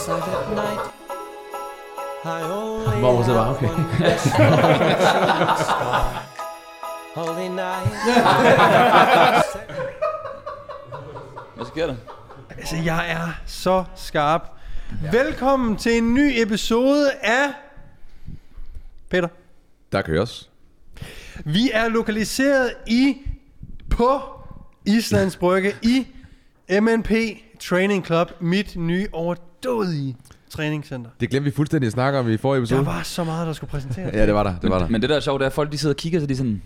Hvor var det bare, okay. Holy night. Hvad sker der? Altså, jeg er så skarp. Ja. Velkommen til en ny episode af... Peter. Der køres. Vi er lokaliseret i... På Islands Brygge i MNP Training Club. Mit nye overdådige træningscenter. Det glemte vi fuldstændig at snakke om i forrige Der episode. var så meget, der skulle præsenteres. Ja, det var der. Det var der. Men det der er sjovt, det er, at folk de sidder og kigger, så de er sådan...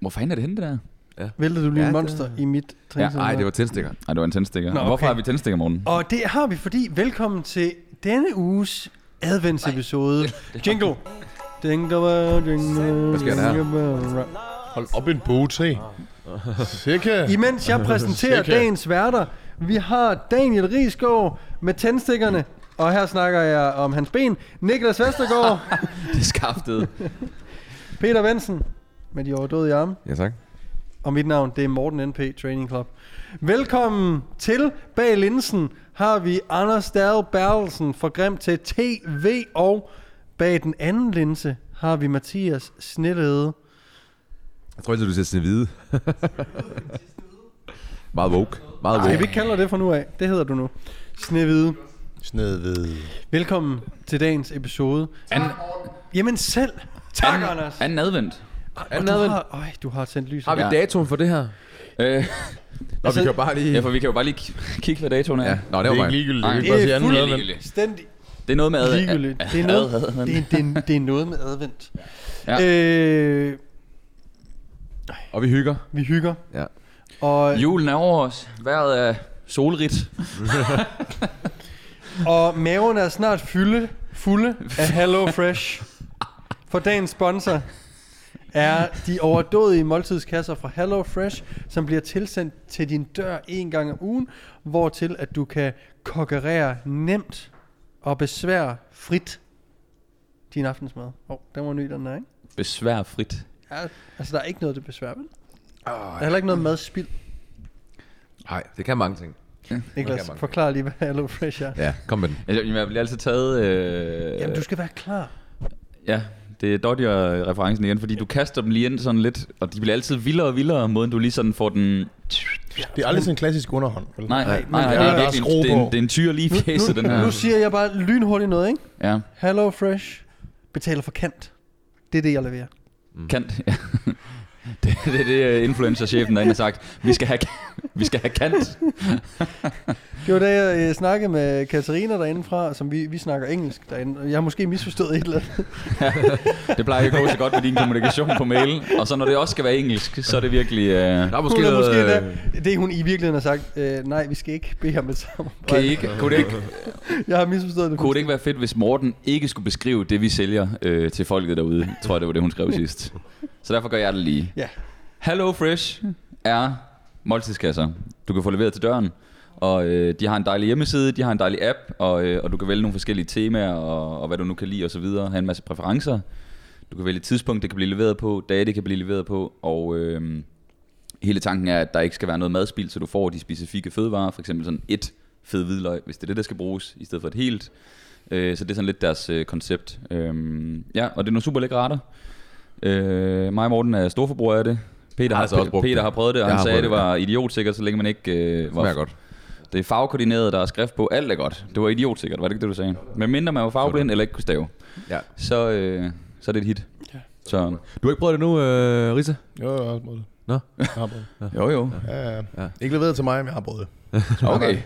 Hvor fanden er det henne, det der? Vælter du lige Ja, en det- monster i mit træningscenter? Nej, det var tændstikker. Nej, det var en tændstikker. Nå, Nå, Hvorfor okay. har vi tændstikker, morgen? Og det har vi, fordi velkommen til denne uges adventsepisode. Jingle. Jingle, bell, jingle, Hvad sker der her? Hold op en bog til. Sikke. Imens jeg præsenterer Sikke. dagens værter, vi har Daniel Risgaard med tændstikkerne, og her snakker jeg om hans ben. Niklas Vestergaard, Det er skaftet. Peter Vensen med de overdådige arme, Ja, tak. og mit navn det er Morten NP Training Club. Velkommen til bag linsen har vi Anders Dahl Bertelsen fra Grim til TV, og bag den anden linse har vi Mathias Snellede. Jeg tror ikke, du siger hvide. Meget woke. Meget Skal vi woke. ikke kalde dig det fra nu af? Det hedder du nu. Snehvide. Snedved. Velkommen til dagens episode. Anden, Jamen selv. Tak, anden, Anders. anden advent. Anden du advent. har, øj, du har tændt lys. Har vi Ja. datoen for det her? Øh, Nå, Altså- vi kan jo bare lige... ja, for vi kan jo bare lige k- kigge, hvad datoen er. Ja, nå, det Det var er ikke ligegyldigt. Nej, Vi det er advent. fuldstændig Det er noget med ad- ligegyldigt. ad- Det er noget, ad- ad- det, er, det, er, det er noget med advent. Ja. Øh, Og vi hygger. vi hygger. Ja. Og, Julen er over os. Vejret er solrigt. og maven er snart fylde, fulde af Hello Fresh. For dagens sponsor er de overdådige måltidskasser fra Hello Fresh, som bliver tilsendt til din dør en gang om ugen, hvortil at du kan kokkerere nemt og besvær frit din aftensmad. Åh, oh, den var ny, den der, ikke? Besværfrit. Ja, altså, der er ikke noget, det besvær, vel? Der er heller ikke noget madspild. Nej, det kan mange ting. Niklas, mange. forklar lige, hvad Hello Fresh er. Ja, kom med den. Altså, Jeg bliver altid taget... Øh, Jamen, du skal være klar. Ja, det er Dodger-referencen igen, fordi du kaster dem lige ind sådan lidt, og de bliver altid vildere og vildere, måden du lige sådan får den... Det er aldrig sådan en klassisk underhånd. vel? Nej, nej, nej, der det er- virkelig, det, er en, det er en tyr lige i fæset, den her. Nu siger jeg bare lynhurtigt noget, ikke? Ja, Hello Fresh betaler for kant. Det er det, jeg leverer. kant. Ja. Det, det er det, øh, influencer-chefen derinde har sagt. Vi skal have, vi skal have kant. Det var da jeg øh, snakkede med Katarina derinde fra, som vi, vi snakker engelsk derinde. Jeg har måske misforstået et eller andet. Det plejer ikke at gå så godt med din kommunikation på mail. Og så når det også skal være engelsk, så er det virkelig... Øh, Der er måske Hun har noget... måske øh, endda- det hun i virkeligheden har sagt, øh, nej, vi skal ikke bede om et samarbejde. kan I ikke, kunne, det ikke, Jeg har misforstået det. kunne det ikke være fedt, hvis Morten ikke skulle beskrive det, vi sælger øh, til folket derude? Tror jeg, det var det, hun skrev sidst. Så derfor gør jeg det lige. Ja. Hello Fresh er måltidskasser. Du kan få leveret til døren. Og øh, de har en dejlig hjemmeside, de har en dejlig app, og, øh, og du kan vælge nogle forskellige temaer, og, og hvad du nu kan lide og så videre. Have en masse præferencer. Du kan vælge et tidspunkt, det kan blive leveret på, dage, det kan blive leveret på, og øh, hele tanken er, at der ikke skal være noget madspild, så du får de specifikke fødevarer, for eksempel sådan et fed hvidløg, hvis det er det, der skal bruges, i stedet for et helt. Øh, så det er sådan lidt deres øh, koncept. Øh, ja, og det er nogle super lækre retter. Øh, mig og Morten er storforbruger af det. Peter, har altså også brugt Peter det. har prøvet det, og Jeg han sagde, at det det, var idiotsikkert, så længe man ikke øh, var... Smager godt. Det er farvekoordineret, der er skrift på. Alt er godt. Det var idiotsikkert, var det ikke det, du sagde? Men mindre man var farveblind eller ikke kunne stave, Ja. så, øh, så er det et hit. Ja. Så Du har ikke prøvet det nu, øh, Rita? Jo, jeg har også prøvet det. Nå. Jeg har prøvet det. jo jo. Ja, ja. Ja. Ikke leveret til mig, men jeg har prøvet det. Okay.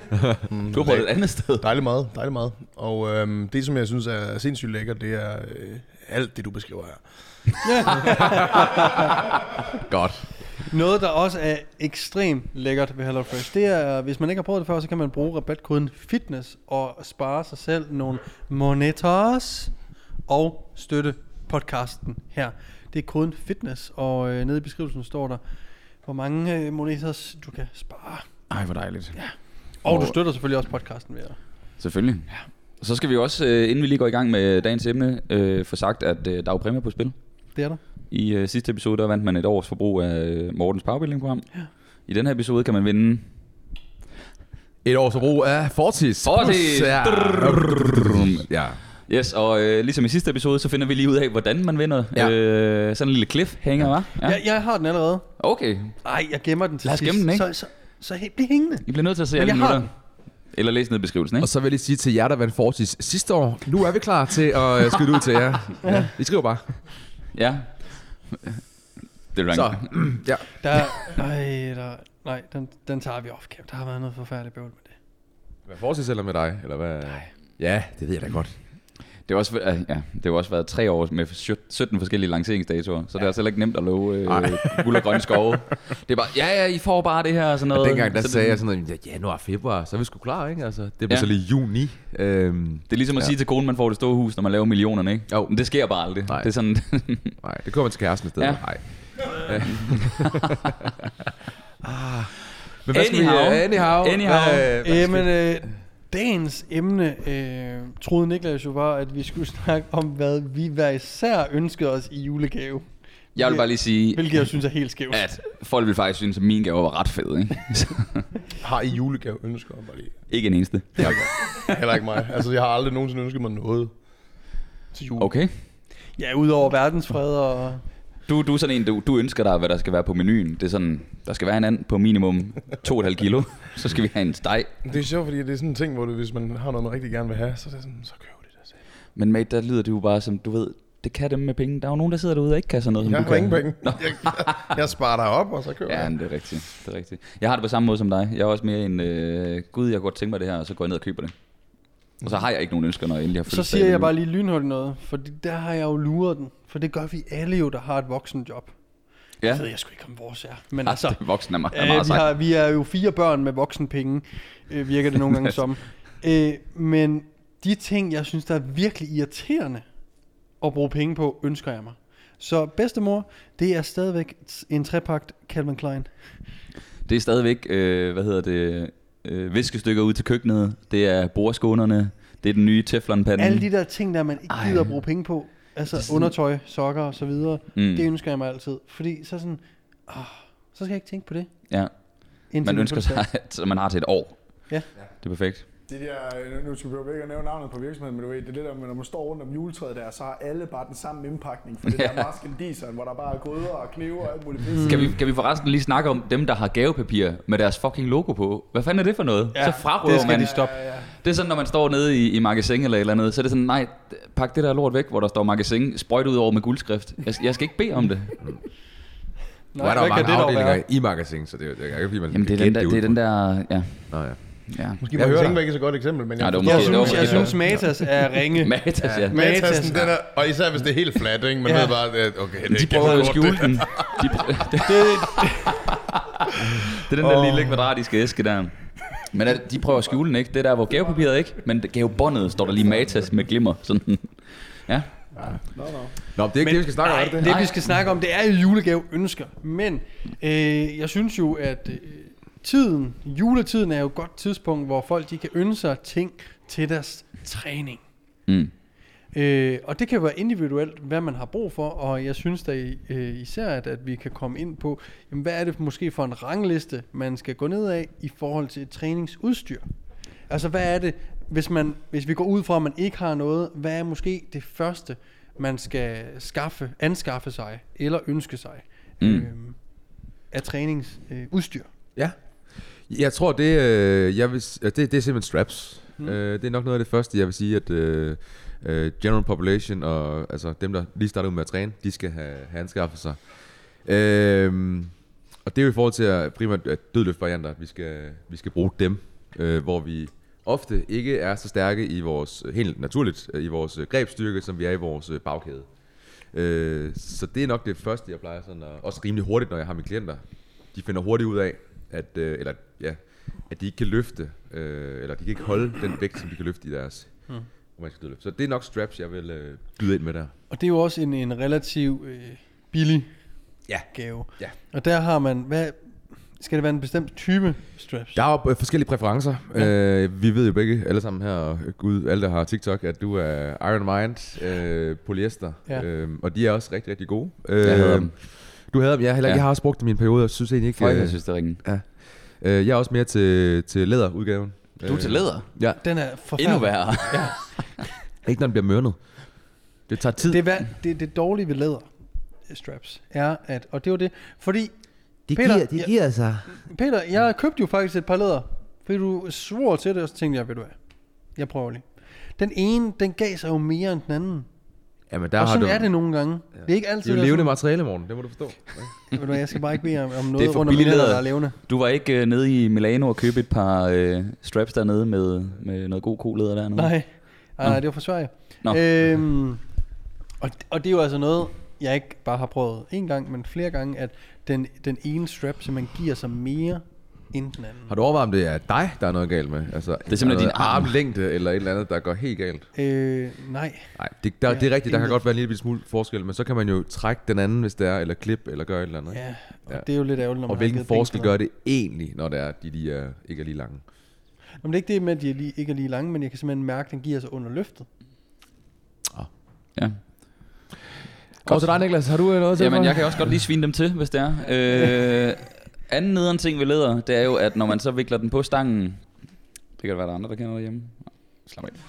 Mm, Du har prøvet det et andet sted. Dejlig mad, dejlig mad. Og øhm, det, som jeg synes er sindssygt lækkert, det er øh, alt det, du beskriver her. Godt. Noget, der også er ekstremt lækkert ved HelloFresh, det er, hvis man ikke har prøvet det før, så kan man bruge rabatkoden FITNESS og spare sig selv nogle monetos og støtte podcasten her. Det er koden FITNESS, og øh, nede i beskrivelsen står der, hvor mange øh, monetos du kan spare. Ej, hvor dejligt. Ja. Og du støtter selvfølgelig også podcasten ved at... Selvfølgelig. Ja. Så skal vi også, øh, inden vi lige går i gang med dagens emne, øh, få sagt, at øh, der er jo præmier på spil. Det er der. I øh, sidste episode, der vandt man et års forbrug af øh, Mortens Powerbuilding-program. Ja. I den her episode kan man vinde Et års forbrug af Fortis. Fortis! Ja. ja. Yes, og øh, ligesom i sidste episode, så finder vi lige ud af, hvordan man vinder. Ja. Øh, sådan en lille cliffhanger, ja. hva'? Ja. Jeg, jeg har den allerede. Okay, Nej, jeg gemmer den til Lad os sidst. gemme den, ikke? Så, så, så helt, bliv hængende. I bliver nødt til at se Men alle jeg har minutter. Eller læse ned i beskrivelsen, ikke? Og så vil jeg sige til jer, der vandt Fortis sidste år, nu er vi klar til at øh, skyde ud til jer. Ja. I skriver bare. Ja. Det er Så, ja. Der, ej, der, nej, den, den tager vi off cam. Der har været noget forfærdeligt bøvl med det. Hvad Fortis eller med dig? Eller hvad? Ja, det ved jeg da godt. Det har også, øh, ja, det har også været tre år med 17 forskellige lanceringsdatoer, så det er altså ikke nemt at love øh, guld og grønne skove. Det er bare, ja, ja, I får bare det her og sådan noget. Og dengang, der så sagde det, jeg sådan noget, ja, januar, februar, så er vi sgu klar, ikke? Altså, det blev Ja. så lige juni. Øhm, Det er ligesom at Ja. sige til konen, man får det store hus, når man laver millionerne, ikke? Jo. Men det sker bare aldrig. Nej. Det er sådan, nej, det kommer til kæresten i stedet. Ja. Nej. ah. Men hvad skal vi... Anyhow. øh, anyhow. Anyhow. Hvad, hvad Jamen, øh, dagens emne, øh, troede Niklas jo var, at vi skulle snakke om, hvad vi hver især ønskede os i julegave. jeg vil bare lige sige, Hvilket jeg synes er helt skævt. at folk vil faktisk synes, at min gave var ret fed, ikke? Har I julegave ønsker? Bare lige. ikke en eneste. Heller ikke mig. Altså, jeg har aldrig nogensinde ønsket mig noget til jul. Okay. Ja, udover verdensfred og... Du, du er sådan en, du, du ønsker dig, hvad der skal være på menuen. Det er sådan, der skal være en and på minimum 2,5 kilo. Så skal vi have en steg. Det er sjovt, fordi det er sådan en ting, hvor du, hvis man har noget, man rigtig gerne vil have, så er det sådan, så køb det der. Men mate, der lyder det jo bare som, du ved, det kan dem med penge. Der er jo nogen, der sidder derude og ikke kan sådan noget, som Jeg du har kan. ingen penge. Jeg, jeg sparer dig op, og så køber Ja, jeg. men det er rigtigt. Det er rigtigt. Jeg har det på samme måde som dig. Jeg er også mere en, øh, gud, jeg kunne godt tænke mig det her, og så går jeg ned og køber det. Og så har jeg ikke nogen ønsker, når jeg endelig har Så siger jeg bare lige lynhurtigt noget, for der har jeg jo luret den. For det gør vi alle jo, der har et voksenjob. Ja, Jeg ved jeg sgu ikke, om vores er. Men ah, altså, det er voksen af mig. Er øh, meget vi, har, vi er jo fire børn med voksenpenge, øh, virker det nogle gange som. Øh, men de ting, jeg synes, der er virkelig irriterende at bruge penge på, ønsker jeg mig. Så bedstemor, det er stadigvæk en trepagt Calvin Klein. Det er stadigvæk, øh, hvad hedder det, øh, viskestykker ud til køkkenet. Det er bordskånerne. Det er den nye teflonpande. Alle de der ting, der man ikke Ej. gider at bruge penge på, altså sådan- undertøj, sokker og så videre, Mm. det ønsker jeg mig altid. Fordi så sådan, åh, så skal jeg ikke tænke på det. Ja, man ønsker sig, at man har til et år. Ja. Det er perfekt. Det der, nu skal vi jo ikke nævne navnet på virksomheden, men du ved, det er det der, når man står rundt om juletræet der, så har alle bare den samme indpakning, for det Ja. der maskendiseren, hvor der bare er gryder og knive og alt muligt pis. Kan, vi, kan vi forresten lige snakke om dem, der har gavepapir med deres fucking logo på? Hvad fanden er det for noget? Ja, så frarøver det skal man. de stoppe. Ja, ja. Det er sådan, når man står nede i, i magasin eller et eller andet, så er det sådan, nej, pak det der lort væk, hvor der står magasin, sprøjt ud over med guldskrift. Jeg, jeg skal ikke bede om det. Nu er der jo mange afdelinger i magasin, så det er det er ikke, fordi man Jamen, det er kan den der, det er den der, ja. Nå, ja. Ja. Måske Jeg hører ikke så godt eksempel, men Nej, jeg, det Jeg måske- var synes, jeg måske synes Matas er ringe. Matas, ja. Ma- Matassen, den er, og især hvis det er helt flat, ikke? Man Ja. ved bare, at okay, det er De prøver at skjule det. den. De, det, Det, er den der lille kvadratiske æske der. Men er- de prøver at skjule den, ikke? Det er der, hvor gavepapiret ikke, men gavebåndet står der lige Matas med glimmer. Sådan. Ja. Nå, nå. Nå, det er ikke Men- det, vi skal snakke om, er det det? det vi skal snakke om, det er jo julegave ønsker. Men øh, jeg synes jo, at øh, tiden, juletiden er jo et godt tidspunkt, hvor folk de kan ønske sig ting til deres træning. Mm. Øh, og det kan være individuelt, hvad man har brug for, og jeg synes da øh, især, at, at vi kan komme ind på, jamen, hvad er det måske for en rangliste, man skal gå ned af i forhold til et træningsudstyr. Altså hvad er det, hvis, man, hvis vi går ud fra, at man ikke har noget, hvad er måske det første, man skal skaffe, anskaffe sig eller ønske sig Mm. øh, af træningsudstyr? Øh, udstyr? Ja. Jeg tror, det, øh, jeg vil, øh, det, det er simpelthen straps. Mm. Øh, det er nok noget af det første, jeg vil sige, at øh, øh, general population og altså dem, der lige starter ud med at træne, de skal have, have anskaffet sig. Øh, og det er jo i forhold til at primært at dødløftvarianter, at vi skal, vi skal bruge dem, øh, hvor vi ofte ikke er så stærke i vores, helt naturligt, øh, i vores grebstyrke, som vi er i vores bagkæde. Øh, så det er nok det første, jeg plejer sådan at, også rimelig hurtigt, når jeg har mine klienter. De finder hurtigt ud af, at, øh, eller, ja, at de ikke kan løfte, øh, eller de kan ikke holde den vægt, som de kan løfte i deres Hmm. romanske dødløft. Så det er nok straps, jeg vil øh, byde ind med der. Og det er jo også en, en relativ øh, billig Ja. gave. Ja. Og der har man, hvad, skal det være en bestemt type straps? Der er jo øh, forskellige præferencer. Ja. Øh, vi ved jo begge, alle sammen her, og gud, alle der har TikTok, at du er Iron Mind, øh, polyester, Ja. øh, og de er også rigtig, rigtig gode. Øh, Jeg hader dem. Du havde dem, ja, heller ikke. Ja. Jeg har også brugt dem i en periode, og synes egentlig ikke... Øh, jeg synes, det er ringen. Øh, jeg er også mere til, til læderudgaven. Du er til læder. Ja, Den er forfærdelig. Endnu værre. ikke når den bliver mørnet. Det tager tid. Det, er, det, det dårlige ved læder straps er, at, og det var det, fordi de Peter, giver, de ja. giver sig. Peter, jeg købte jo faktisk et par læder, fordi du svor til det, og så tænkte jeg, ved du hvad, jeg prøver lige. Den ene, den gav sig jo mere end den anden. Jamen, der og har sådan du... er det nogle gange. Det er ikke Det altid, er jo levende sådan- materiale, morgen. Det må du forstå. Ved du jeg skal bare ikke bede om, om Det noget er for rundt om der er levende. Du var ikke øh, nede i Milano og købe et par øh, straps dernede med, med noget god kolæder dernede? Nej, nej, nej, det var fra Sverige. Nå. Øhm, og, og det er jo altså noget, jeg ikke bare har prøvet en gang, men flere gange, at den, den ene strap simpelthen giver sig mere end den anden. Har du overvejet, om det er dig, der er noget galt med? Altså, det er simpelthen din arm. armlængde eller et eller andet, der går helt galt. Øh, nej. Nej, det, der, det er rigtigt. Der kan godt være en lille smule forskel, men så kan man jo trække den anden, hvis det er, eller klip, eller gøre et eller andet. ikke? Ja, og Ja. det er jo lidt ærgerligt, når man Og hvilken forskel for gør det egentlig, når det er, de, de er, ikke er lige lange? Nå, Men det er ikke det med, at de er lige, ikke er lige lange, men jeg kan simpelthen mærke, at den giver sig under løftet. Ja. Godt til dig, Niklas. Har du øh, noget til Jamen, for? jeg kan også godt lige svine dem til, hvis det er. Øh, anden nederen ting ved læder, det er jo, at når man så vikler den på stangen... Det kan da være, der er andre, der kender derhjemme. Slap af.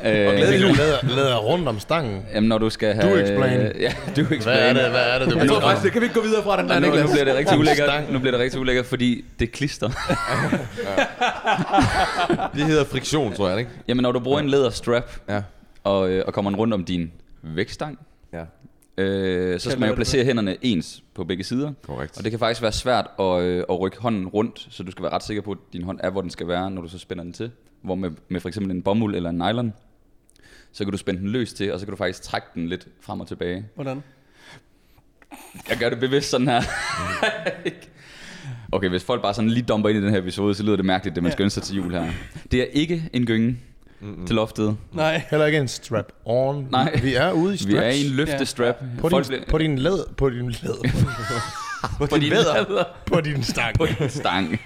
Og Øh, glædelig jul. Lader, lader rundt om stangen. Jamen, når du skal have... Do explain. Ja, du explain. Hvad er det, hvad er det, du Jeg tror faktisk, det kan vi ikke gå videre fra den der, Og nu, nu Niklas. bliver det rigtig ulækkert. Nu bliver det rigtig ulækkert, fordi det klister. Det hedder friktion, tror jeg, ikke? Jamen, når du bruger en læderstrap, Ja. og, øh, og kommer den rundt om din vægtstang, Ja, øh, så skal man jo placere hænderne ens på begge sider. korrekt. Og det kan faktisk være svært at, øh, at rykke hånden rundt, så du skal være ret sikker på, at din hånd er, hvor den skal være, når du så spænder den til. Hvor med, med for eksempel en bomuld eller en nylon, så kan du spænde den løs til, og så kan du faktisk trække den lidt frem og tilbage. Hvordan? Jeg gør det bevidst sådan her. okay, hvis folk bare sådan lige dumper ind i den her episode, så lyder det mærkeligt, det man skal ønske sig til jul her. Det er ikke en gynge mm til loftet. Nej. Heller ikke en strap on. Nej. Vi er ude i straps. Vi er i en løftestrap. På Folk din, på din læd, på din læd, på, på din læder. på din stang. På din stang.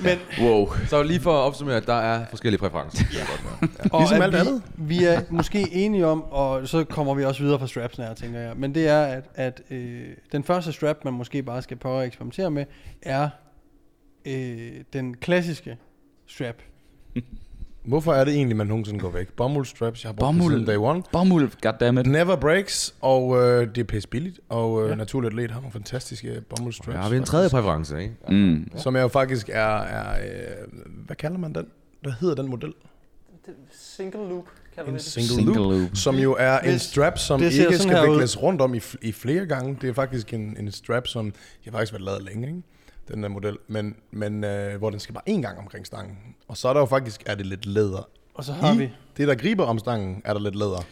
Men, Wow. Så lige for at opsummere, der er forskellige præferencer. Ja. og Ligesom alt vi, andet. Vi er måske enige om, og så kommer vi også videre fra strapsen her, tænker jeg. Men det er, at, at øh, den første strap, man måske bare skal prøve at eksperimentere med, er øh, den klassiske strap. Hvorfor er det egentlig, man nogensinde går væk? Bomuld straps, jeg har brugt Bomuld. Det siden day one. Bomuld, goddammit. Never breaks, og øh, det er pisse billigt, og øh, ja. Naturligt Atlet har nogle fantastiske straps. Der har vi en tredje præference, ikke? Mm. Som jeg jo faktisk er, er øh, hvad kalder man den? Hvad hedder den model? Single loop, En det. single, Single loop, loop. som jo er en strap, som det ikke skal vikles rundt om i, i flere gange. Det er faktisk en, en strap, som jeg har faktisk været lavet længe, ikke? Den der model, men, men øh, hvor den skal bare én gang omkring stangen. Og så er der jo faktisk er det lidt læder. Og så har I vi det, der griber om stangen, er der lidt læder.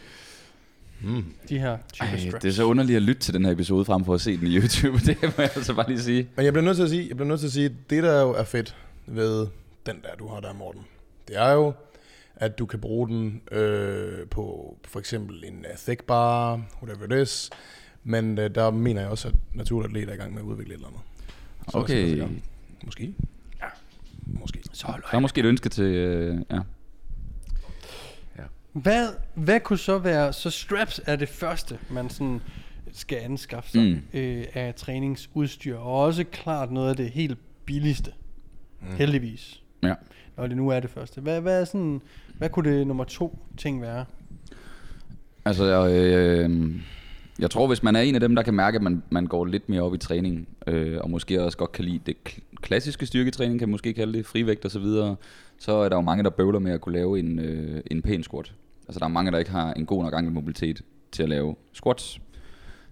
de her type Ej, det er så underligt at lytte til den her episode frem for at se den i YouTube. Det må jeg altså bare lige sige. Men jeg bliver nødt til at sige, jeg bliver nødt til at sige, det der jo er fedt ved den der, du har der, Morten, det er jo, at du kan bruge den øh, på for eksempel en uh, thick bar, whatever it is. Men øh, der mener jeg også, at Naturligt Atlet er i gang med at udvikle et eller andet. Så Okay. Måske. Ja. Måske. Så er måske et ønske til... Øh, ja. Hvad, hvad kunne så være, så straps er det første, man sådan skal anskaffe sig Mm. øh, af træningsudstyr, og også klart noget af det helt billigste, mm. heldigvis, ja. når det nu er det første. Hvad, hvad, er sådan, hvad kunne det nummer to ting være? Altså, øh, jeg tror, hvis man er en af dem, der kan mærke, at man, man går lidt mere op i træning, øh, og måske også godt kan lide det kl- klassiske styrketræning, kan man måske kalde det, frivægt og så videre, så er der jo mange, der bøvler med at kunne lave en, øh, en pæn squat. Altså, der er mange, der ikke har en god nok ankelmobilitet til at lave squats.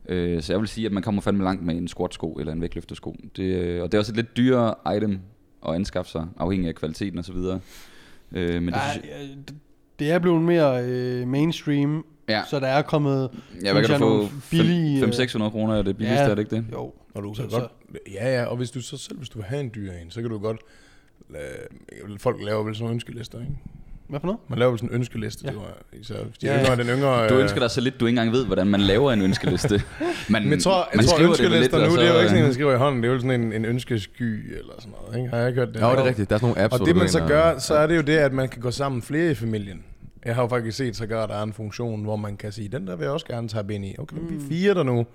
Øh, så jeg vil sige, at man kommer fandme langt med en squat-sko eller en vægtløftersko. Det, øh, og det er også et lidt dyrere item at anskaffe sig, afhængig af kvaliteten og så videre. Øh, men det, Ej, det er blevet mere øh, mainstream, Ja. så der er kommet... ja, hvad kan jeg, du få? billige, øh, 500-600 kroner er det billigste, Ja. er det ikke det? Jo, Og du Så- kan så- godt, ja, ja, og hvis du så selv, hvis du vil have en dyr en, så kan du godt, lade, folk laver vel sådan nogle ønskelister, ikke? hvad for noget? Man laver vel sådan en ønskeliste, Ja. det var, især hvis de Ja, yngre, den yngre... Du øh, ønsker dig så lidt, du ikke engang ved, hvordan man laver en ønskeliste. Man, Men jeg tror, jeg man tror det ønskelister lidt, nu, og det er jo så- ikke sådan en, man skriver i hånden, det er jo sådan en, en ønskesky eller sådan noget, ikke? Har jeg ikke hørt det? Ja, det er rigtigt. Der er sådan nogle apps, Og det du man så gør, så er det jo det, at man kan gå sammen flere i familien. Jeg har jo faktisk set så at der er en funktion, hvor man kan sige, den der vil jeg også gerne tage ind i. Okay, mm. vi er fire der nu.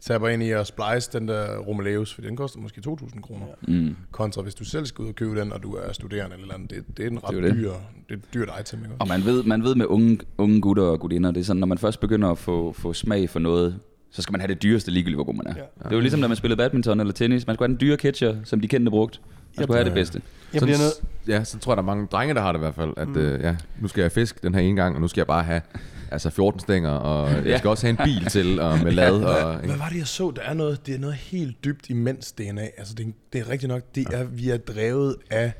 taber ind i at splice den der Romaleus, for den koster måske 2.000 kroner. Mm. Kontra hvis du selv skal ud og købe den, og du er studerende eller andet. Det, det er en ret Det er jo det. dyr, det er dyrt item, ikke? Og man ved, man ved med unge, unge gutter og gutinder, det er sådan, når man først begynder at få, få smag for noget, så skal man have det dyreste ligegyldigt, hvor god man er. Ja. Det er jo ligesom, når man spillede badminton eller tennis. Man skulle have den dyre catcher, som de kendte brugt. Man skulle have det bedste. Jeg bliver nødt... Ja, så tror jeg, der er mange drenge, der har det i hvert fald. At mm. øh, ja, nu skal jeg fiske den her ene gang, og nu skal jeg bare have altså 14 stænger, og jeg skal også have en bil til, og med lad. Og, Hvad var det, jeg så? Der er noget, det er noget helt dybt imens DNA. Altså, det, er- det er rigtigt nok. Det er, vi er drevet af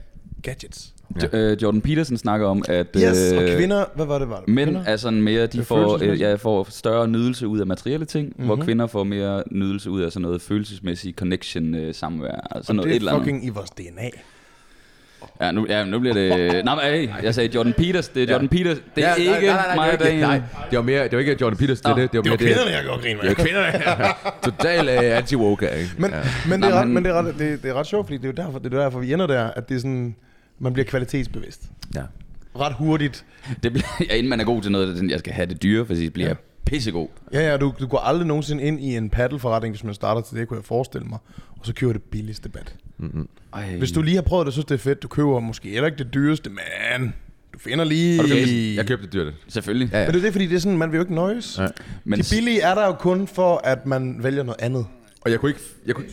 gadgets. Ja. Øh, Jordan Peterson snakker om, at Yes, og øh, kvinder, hvad var det, var det? mænd er sådan mere, de Det er får, øh, ja, får større nydelse ud af materielle ting, mm-hmm. hvor Mhm. kvinder får mere nydelse ud af sådan noget følelsesmæssigt connection, øh, samvær, altså og noget det et eller er andet. fucking i vores DNA. Ja, nu, ja, nu bliver det... Nej, men hey, jeg sagde Jordan Peters, det er Jordan Peters, det er Ja, ikke nej, nej, nej, mig og det Daniel. nej, det var mere, det var ikke Jordan Peters, det, det, det var Det var mere kvinderne, jeg gjorde grin med. Det var kvinderne, ja. Total uh, anti-woke, ikke? Men, ja. men, det er ret, men- men det er ret, det, det er ret sjovt, fordi det er jo derfor, det er derfor, vi ender der, at det er sådan, man bliver kvalitetsbevidst. ja. Ret hurtigt. Det bliver, ja, inden man er god til noget, det sådan, jeg skal have det dyre, fordi det bliver Ja. pissegod. Ja, ja, du, du går aldrig nogensinde ind i en paddelforretning, hvis man starter til det, kunne jeg forestille mig, og så køber det billigste bad. Mm-hmm. Ej. Hvis du lige har prøvet det, og synes det er fedt, du køber måske heller ikke det dyreste, men du finder lige... Og du købte, jeg købte det dyrt. Selvfølgelig. Ja, ja. Men det er det, fordi det er sådan, man vil jo ikke nøjes. Nej. Men De billige er der jo kun for, at man vælger noget andet. Og jeg kunne ikke... Jeg kunne,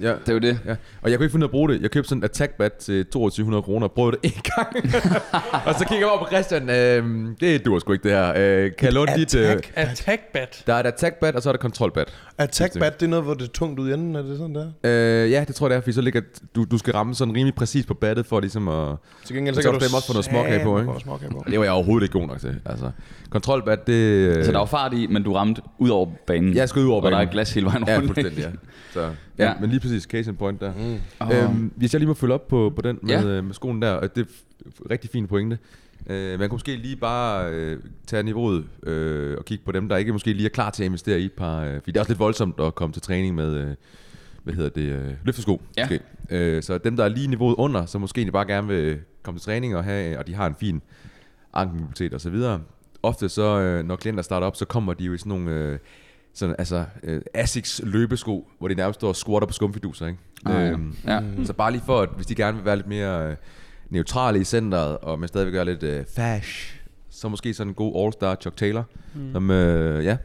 ja, det er jo det. Ja, og jeg kunne ikke finde ud af at bruge det. Jeg købte sådan en attack bat til 2200 kroner og prøvede det en gang. og så kigger jeg over på Christian. Øh, det duer sgu ikke det her. Øh, kan jeg låne dit... Øh, Attack? Attack bat. der er et attack bat, og så er der kontrol bat. Attack det. bat, det er noget, hvor det er tungt ud i enden, er det sådan der? Øh, ja, det tror jeg det er, fordi så ligger, du, du skal ramme sådan rimelig præcis på battet for ligesom at... Til gengæld Så kan du også få noget småkage på, ikke? Småkage på. Det var jeg overhovedet ikke god nok til. Altså, kontrol bat, det... Øh, Så der var fart i, men du ramte ud over banen. Jeg skød ud over Og der er banen. et glas hele vejen Ja, rundt. fuldstændig, ja. Så, ja, Ja. ja. men lige præcis case in point der. Mm. Øhm, hvis jeg lige må følge op på, på den med, Ja. ja. med skoen der, og det er rigtig fine pointe. Øh, man kunne måske lige bare øh, tage niveauet øh, og kigge på dem, der ikke måske lige er klar til at investere i et par... Øh, fordi det er også lidt voldsomt at komme til træning med, øh, hvad hedder det, øh, løftesko. Ja. Måske. Øh, så dem, der er lige niveauet under, så måske egentlig bare gerne vil komme til træning og, have, og de har en fin ankelmobilitet og så videre. Ofte så, øh, når klienter starter op, så kommer de jo i sådan nogle... Øh, sådan, altså øh, Asics løbesko, hvor de nærmest står og squatter på skumfiduser, ikke? Ah, ja. Øhm, Ja. Så bare lige for, at hvis de gerne vil være lidt mere øh, neutrale i centret, og man stadigvæk gør lidt øh, fash, så måske sådan en god All-Star Chuck Taylor, mm. som, øh, ja,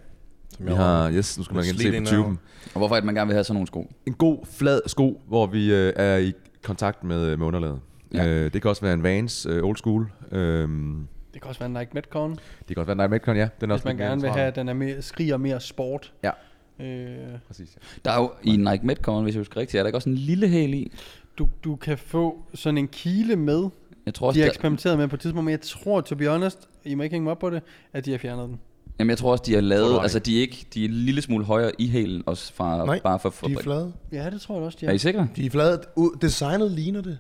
Som vi har, yes, nu skal man igen se på tuben. Og hvorfor er det, man gerne vil have sådan nogle sko? En god, flad sko, hvor vi øh, er i kontakt med, øh, med underlaget. Ja. Øh, det kan også være en Vans øh, old school. Øhm, Det kan også være en Nike Metcon, det kan også være en Nike Metcon, ja. Den er hvis også man gerne vil have, den er mere, skriger mere sport. Ja. Øh, Præcis, ja. Der er jo i Nike Metcon, hvis jeg husker rigtigt, er der ikke også en lille hæl i? Du, du kan få sådan en kile med. Jeg tror også, De har der, eksperimenteret med på et tidspunkt, men jeg tror, to be honest, I må ikke hænge mig op på det, at de har fjernet den. jamen, jeg tror også, de har lavet, altså de er, ikke, de er en lille smule højere i hælen, også fra, Nej, bare for, for De er flade. Ja, det tror jeg også, de Er har. I sikre? De er flade. Designet ligner det.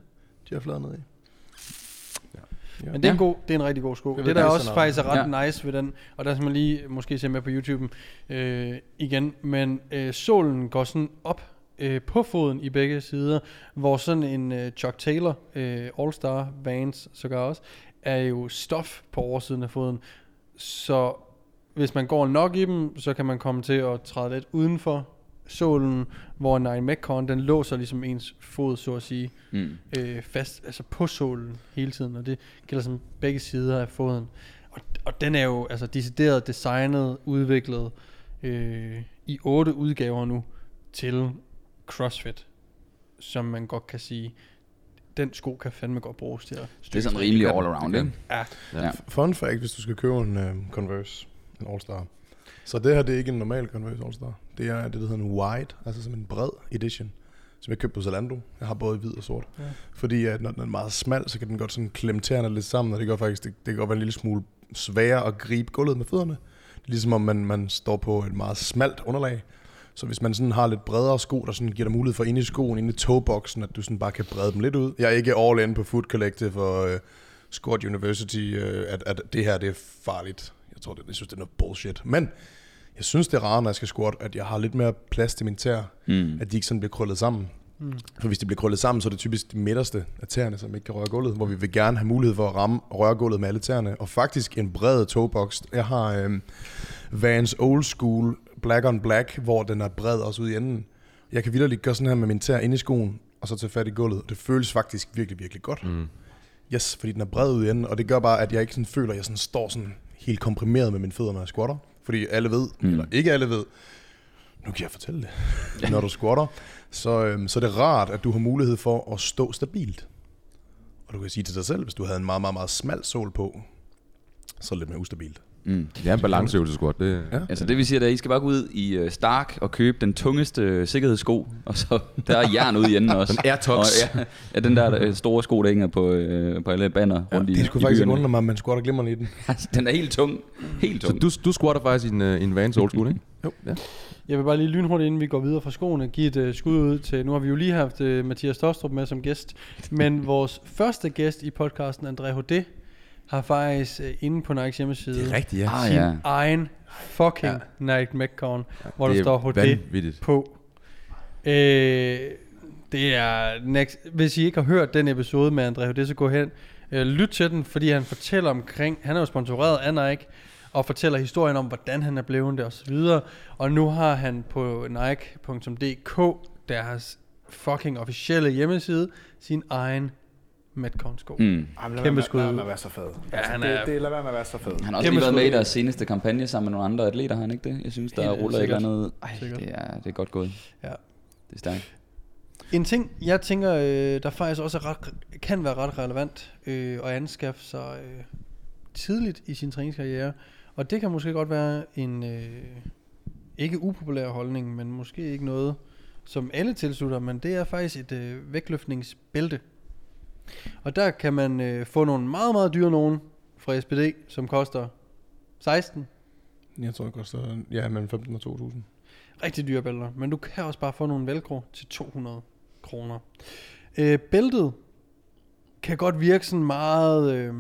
De har flade nede i. Men det er, en Ja. god, det er en rigtig god sko. Det Det, der også faktisk er ret Ja. ja. nice ved den, og der skal man lige måske se med på YouTube øh, igen, men øh, sålen går sådan op øh, på foden i begge sider, hvor sådan en øh, Chuck Taylor øh, All-Star Vans sågar også, er jo stof på oversiden af foden, så hvis man går nok i dem, så kan man komme til at træde lidt uden for sålen, hvor en Nine Metcon, den låser ligesom ens fod, så at sige Mm. øh, fast, altså på sålen hele tiden, og det gælder som begge sider af foden. Og, og den er jo altså decideret designet, udviklet øh, i otte udgaver nu til CrossFit, som man godt kan sige, den sko kan fandme godt bruges til at Det er sådan rimelig all around, ikke? Ja, Ja. Fun fact, hvis du skal købe en uh, Converse, en All-Star. Så det her, det er ikke en normal Converse All-Star. Det er det, der hedder en wide, altså som en bred edition, som jeg købte på Zalando. Jeg har både hvid og sort. Ja. Ja. Fordi at når den er meget smal, så kan den godt sådan klemme tæerne lidt sammen, og det gør faktisk, det, det kan godt være en lille smule sværere at gribe gulvet med fødderne. Det er ligesom om man, man står på et meget smalt underlag. Så hvis man sådan har lidt bredere sko, der sådan giver dig mulighed for inde i skoen, inde i toeboksen, at du sådan bare kan brede dem lidt ud. Jeg er ikke all in på Food Collective og uh, Scott University, uh, at, at det her det er farligt. Jeg tror, det, jeg synes, det er noget bullshit. Men jeg synes, det er rarere, når jeg skal squat, at jeg har lidt mere plads til min tær, Mm. at de ikke sådan bliver krøllet sammen. Mm. For hvis de bliver krøllet sammen, så er det typisk de midterste af tæerne, som ikke kan røre gulvet, hvor vi vil gerne have mulighed for at ramme og røre gulvet med alle tæerne. Og faktisk en bred togboks. Jeg har øhm, Vans Old School black on black, hvor den er bred også ude i enden. Jeg kan vildt gøre sådan her med min tær ind i skoen, og så tage fat i gulvet. Det føles faktisk virkelig, virkelig godt. Mm. Yes, fordi den er bred ude i enden, og det gør bare, at jeg ikke sådan føler, at jeg sådan står sådan helt komprimeret med mine fødder, når jeg squatter. Fordi alle ved, mm. eller ikke alle ved, nu kan jeg fortælle det, når du squatter, så, øhm, så er det rart, at du har mulighed for at stå stabilt. Og du kan sige til dig selv, hvis du havde en meget, meget, meget smal sål på, så er det lidt mere ustabilt. Mm. Det er en balanceøvelse, squat. Det, Ja. Altså det vi siger, det er, at I skal bare gå ud i uh, Stark og købe den tungeste øh, sikkerhedssko, og så der er jern ude i enden også. Den Airtox. Og, ja, ja, den der øh, store sko, der hænger på, øh, på alle banner rundt i, Det skulle i faktisk ikke undre mig, at man squatter glimrende i den. Altså, den er helt tung. Helt Så tung. du, du squatter faktisk i en, øh, en Vans old school, ikke? Jo. Ja. Jeg vil bare lige lynhurtigt, inden vi går videre fra skoene, give et uh, skud ud til, nu har vi jo lige haft uh, Mathias Tostrup med som gæst, men vores første gæst i podcasten, André H.D., har faktisk uh, inde på Nikes hjemmeside Det er rigtigt, ja. Ah, sin ja. egen fucking ja. Nike Metcon, hvor der det står er H.D. vanvittigt. på. Øh, det er next. Hvis I ikke har hørt den episode med André H.D., så gå hen. Øh, lyt til den, fordi han fortæller omkring, han er jo sponsoreret af Nike, og fortæller historien om, hvordan han er blevet det osv. Og nu har han på Nike.dk, deres fucking officielle hjemmeside, sin egen Metcon-sko. Mm. Mm. Ej, men lad Kæmpe skud med, lad være med at være så fed. Ja, altså, han det, er- det, lad være med at være så fed. Han har også Kæmpe lige været med i skud. deres seneste kampagne sammen med nogle andre atleter, har han ikke det? Jeg synes, der Helt ruller sikkert. andet. Ej, Sikkert. det er, det er godt gået. Ja. Det er stærkt. En ting, jeg tænker, øh, der faktisk også er ret, kan være ret relevant øh, at anskaffe sig øh, tidligt i sin træningskarriere, og det kan måske godt være en øh, ikke upopulær holdning, men måske ikke noget, som alle tilslutter, men det er faktisk et øh, vægtløftningsbælte. Og der kan man øh, få nogle meget, meget dyre nogen fra SPD, som koster 16 Jeg tror, det koster ja, mellem 15 og 2.000. rigtig dyre bælter, men du kan også bare få nogle velcro til 200 kroner. Øh, bæltet kan godt virke sådan meget øh,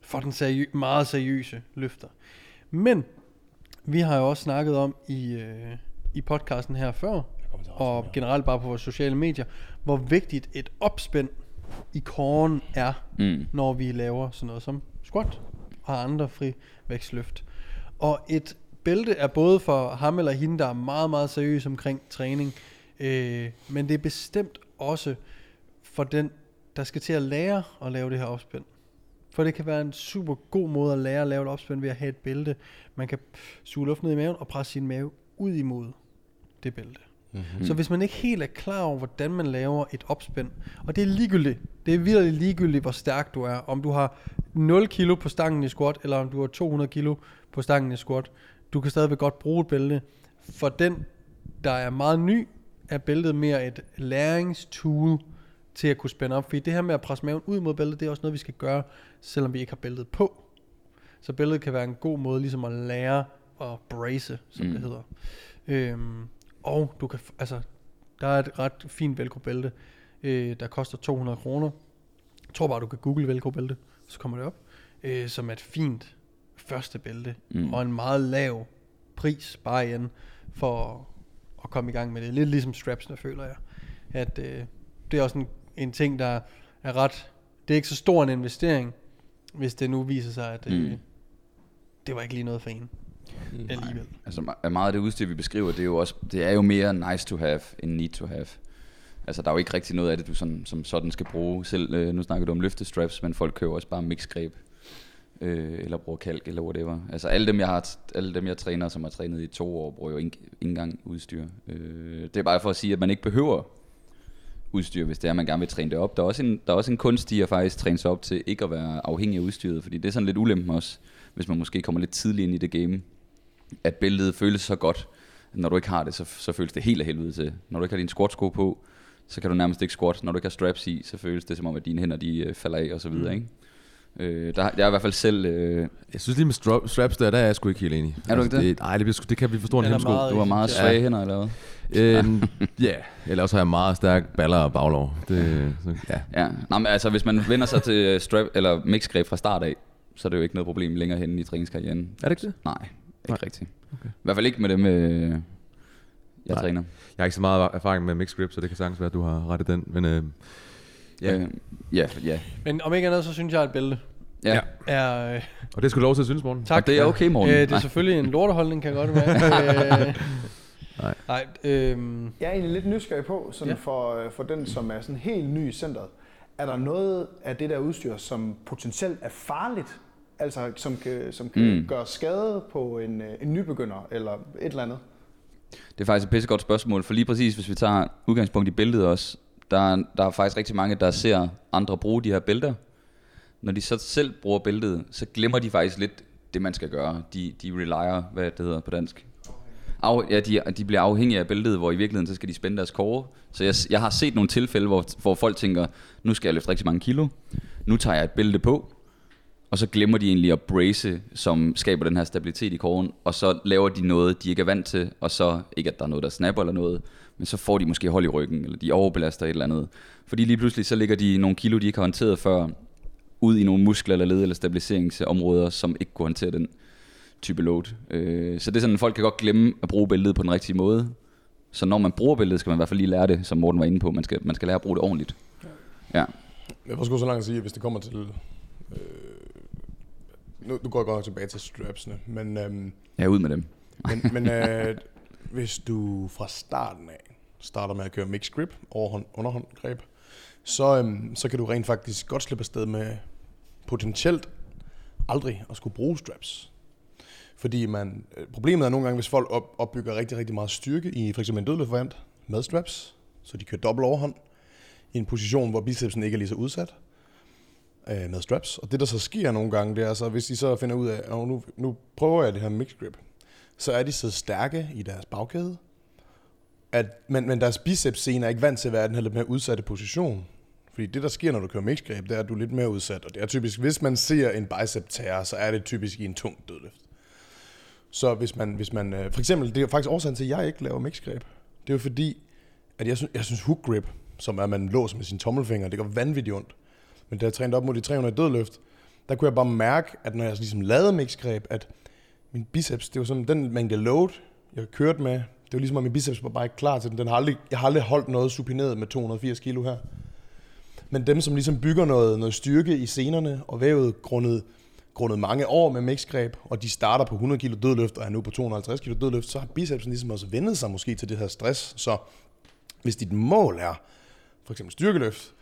for den seriø- meget seriøse løfter. Men vi har jo også snakket om i, øh, i podcasten her før, og generelt bare på vores sociale medier, hvor vigtigt et opspænd i kåren er, Mm. når vi laver sådan noget som squat og andre frivægtsløft. Og et bælte er både for ham eller hende, der er meget, meget seriøs omkring træning, øh, men det er bestemt også for den, der skal til at lære at lave det her opspænd. For det kan være en super god måde at lære at lave et opspænd ved at have et bælte. Man kan suge luft ned i maven og presse sin mave ud imod det bælte. Mm. Så hvis man ikke helt er klar over, hvordan man laver et opspænd, og det er ligegyldigt, det er virkelig ligegyldigt, hvor stærk du er, om du har 0 kilo på stangen i squat, eller om du har 200 kilo på stangen i squat, du kan stadigvæk godt bruge et bælte. For den, der er meget ny, er bæltet mere et læringstool til at kunne spænde op. Fordi det her med at presse maven ud mod bæltet, det er også noget, vi skal gøre, selvom vi ikke har bæltet på. Så bæltet kan være en god måde ligesom at lære at brace, som mm. det hedder. Øhm, og du kan, altså, der er et ret fint velcro-bælte, øh, der koster 200 kroner. Jeg tror bare, du kan google velcro-bælte, så kommer det op. Øh, som er et fint første bælte. Mm. og en meget lav pris bare igen for at komme i gang med det. Lidt ligesom strapsene, føler jeg. At øh, det er også en, en ting, der er ret... Det er ikke så stor en investering, hvis det nu viser sig, at øh, Mm. det var ikke lige noget for en Mm. alligevel. Altså me- meget af det udstyr, vi beskriver, det er jo også, det er jo mere nice to have, end need to have. Altså der er jo ikke rigtig noget af det, du sådan, som sådan skal bruge. Selv, øh, nu snakker du om løftestraps, men folk køber også bare mixgreb. Øh, eller bruger kalk, eller whatever. Altså alle dem, jeg har, alle dem, jeg træner, som har trænet i to år, bruger jo ikke ikke engang udstyr. Øh, det er bare for at sige, at man ikke behøver udstyr, hvis det er, man gerne vil træne det op. Der er også en, der er også en kunst i at faktisk træne sig op til ikke at være afhængig af udstyret, fordi det er sådan lidt ulempen også, hvis man måske kommer lidt tidligt ind i det game, at bæltet føles så godt, når du ikke har det, så, så føles det helt af helvede til. Når du ikke har dine squat-sko på, så kan du nærmest ikke squat. Når du ikke har straps i, så føles det som om, at dine hænder de, øh, falder af og så videre. Mm. Ikke? Øh, der, jeg er i hvert fald selv... Øh, Jeg synes lige med stra- straps der, der er jeg sgu ikke helt enig. Altså, Er du ikke det? det? Nej, det, sgu- det kan vi forstå en hemsko. meget- du har meget Ja. svage hænder, eller hvad? Øhm, ja, eller også har jeg meget stærk baller og baglov. Det, så, ja. Ja, Nå, men altså hvis man vender sig til strap eller mixgreb fra start af, så er det jo ikke noget problem længere hen i træningskarrieren. Er det ikke det? Nej, ikke Nej. rigtigt. Okay. I hvert fald ikke med dem, øh, jeg Nej. træner. Jeg har ikke så meget erfaring med mixed grip, så det kan sagtens være, at du har rettet den. Men øh, ja, Øh, ja, ja. Men om ikke andet, så synes jeg, at bælte Ja. er... Øh, Og det skulle du lov til at synes, Morten. tak. Og det er okay, Morten. Øh, det er Nej. selvfølgelig en lorteholdning, kan jeg godt mærke. Øh, Nej. Nej, øhm, Jeg er egentlig lidt nysgerrig på, sådan Ja. ja. for, øh, for den, som er sådan helt ny i centret. Er der noget af det der udstyr, som potentielt er farligt? Altså, som kan, som kan Mm. gøre skade på en, øh, en nybegynder, eller et eller andet? Det er faktisk et pissegodt spørgsmål, for lige præcis, hvis vi tager udgangspunkt i bæltet også, der, der er faktisk rigtig mange, der ser andre bruge de her bælter. Når de så selv bruger bæltet, så glemmer de faktisk lidt det, man skal gøre. De, de relyer, hvad det hedder på dansk. Af, ja, de, de bliver afhængige af bæltet, hvor i virkeligheden, så skal de spænde deres kåre. Så jeg, jeg har set nogle tilfælde, hvor, hvor folk tænker, nu skal jeg løfte rigtig mange kilo, nu tager jeg et bælte på, og så glemmer de egentlig at brace, som skaber den her stabilitet i kåren, og så laver de noget, de ikke er vant til, og så, ikke at der er noget, der snapper eller noget, men så får de måske hold i ryggen, eller de overbelaster et eller andet. Fordi lige pludselig, så ligger de nogle kilo, de ikke har håndteret før, ud i nogle muskler eller led eller stabiliseringsområder, som ikke kunne håndtere den type load. Øh, så det er sådan, at folk kan godt glemme at bruge bæltet på den rigtige måde. Så når man bruger bæltet, skal man i hvert fald lige lære det, som Morten var inde på. Man skal, man skal lære at bruge det ordentligt. Ja. Jeg var sgu så langt at sige, at hvis det kommer til... Øh, nu, nu går jeg godt tilbage til strapsene, men, øhm, Ja, ud med dem. men, men øh, hvis du fra starten af starter med at køre mixed grip, overhånd, underhånd greb, så, øhm, så kan du rent faktisk godt slippe afsted med potentielt aldrig at skulle bruge straps. Fordi man, øh, problemet er nogle gange, hvis folk op, opbygger rigtig, rigtig meget styrke i eksempel en dødløftvariant med straps, så de kører dobbelt overhånd, i en position, hvor bicepsen ikke er lige så udsat øh, med straps. Og det, der så sker nogle gange, det er så, hvis de så finder ud af, at nu, nu prøver jeg det her mixed grip, så er de så stærke i deres bagkæde, at, men, men deres bicepsscene er ikke vant til at være i den her lidt mere udsatte position. Fordi det, der sker, når du kører mixed grip, det er, at du er lidt mere udsat. Og det er typisk, hvis man ser en bicep terror, så er det typisk i en tung dødløft. Så hvis man, hvis man øh, for eksempel, det er faktisk årsagen til, at jeg ikke laver mixed grip. Det er jo fordi, at jeg synes, jeg synes hook grip, som er, at man låser med sine tommelfinger, det går vanvittigt ondt. Men da jeg trænede op mod de 300 dødløft, der kunne jeg bare mærke, at når jeg ligesom lavede mixgreb, at min biceps, det var sådan den mængde load, jeg kørte med, det var ligesom, at min biceps var bare ikke klar til den. den har aldrig, jeg har aldrig holdt noget supineret med 280 kilo her. Men dem, som ligesom bygger noget, noget styrke i senerne og vævet grundet, grundet mange år med mixgreb, og de starter på 100 kilo dødløft og er nu på 250 kilo dødløft, så har bicepsen ligesom også vendet sig måske til det her stress. Så hvis dit mål er for eksempel styrkeløft,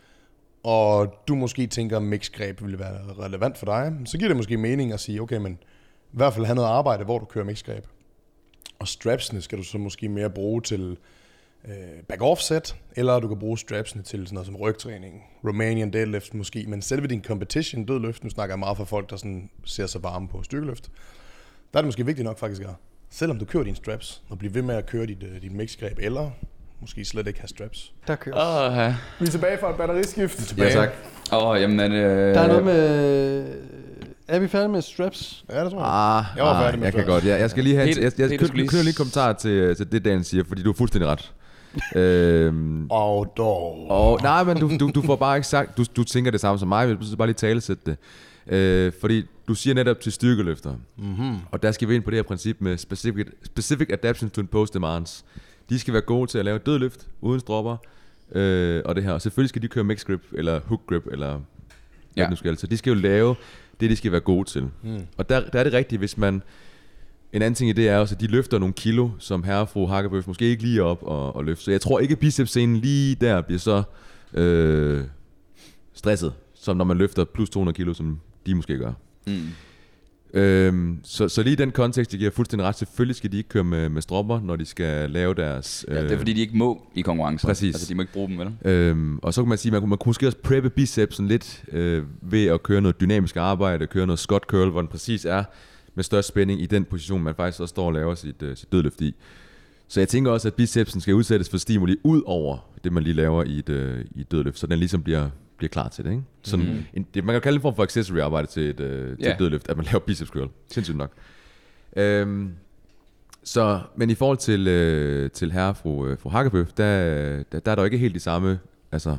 og du måske tænker, at mixgreb ville være relevant for dig, så giver det måske mening at sige, okay, men i hvert fald have noget arbejde, hvor du kører mixgreb. Og strapsene skal du så måske mere bruge til øh, back offset, eller du kan bruge strapsene til sådan noget som rygtræning, Romanian deadlift måske, men selve din competition dødløft, nu snakker jeg meget for folk, der sådan ser sig varme på styrkeløft, der er det måske vigtigt nok faktisk at, selvom du kører dine straps, og blive ved med at køre dit, øh, dit mixgreb, eller måske slet ikke have straps. der kører. Åh, ja. Vi er tilbage fra et batteriskift. Ja, tak. Åh, jamen, øh, Der er noget med... Er vi færdige med straps? Ja, det tror jeg. Ah, Jeg var færdig ah, med jeg kan godt. Jeg, jeg skal lige have... Peter- jeg, jeg, jeg, skulle lige- kører lige en kommentar til, til det, Dan siger, fordi du har fuldstændig ret. øhm, Og dog. og, nej, men du, du, du får bare ikke sagt... Du, du tænker det samme som mig, men du bare lige talesætte det. Øh, fordi du siger netop til styrkeløfter. Mm-hmm. Og der skal vi ind på det her princip med specific, specific adaptation to impose demands. De skal være gode til at lave dødløft uden stropper. Øh, og det her. Og selvfølgelig skal de køre mixed grip, eller hook grip, eller hvad Ja. nu skal. Så de skal jo lave det, de skal være gode til. Mm. Og der, der er det rigtigt, hvis man... En anden ting i det er også, at de løfter nogle kilo, som herre og fru Hakkebøf måske ikke lige op og, og løfter. Så jeg tror ikke, at bicepsscenen lige der bliver så øh, stresset, som når man løfter plus 200 kilo, som de måske gør. Mm. Øhm, så, så lige i den kontekst, det giver fuldstændig ret. Selvfølgelig skal de ikke køre med, med stropper, når de skal lave deres... Ja, det er fordi, de ikke må i konkurrencer. Præcis. Altså, de må ikke bruge dem, vel? Øhm, og så kan man sige, man man kunne måske også preppe bicepsen lidt øh, ved at køre noget dynamisk arbejde, køre noget Scott curl, hvor den præcis er med størst spænding i den position, man faktisk også står og laver sit, øh, sit dødløft i. Så jeg tænker også, at bicepsen skal udsættes for stimuli ud over det, man lige laver i et, øh, i et dødløft, så den ligesom bliver, bliver klar til det. Ikke? Sådan, mm. en, det man kan kalde det en form for accessory arbejde til et, øh, til Ja. et dødløft, at man laver biceps curl. Sindssygt nok. Øhm, så, men i forhold til, øh, til herre og fru, øh, fru Hakkebøf, der, der, der er der jo ikke helt de samme, altså,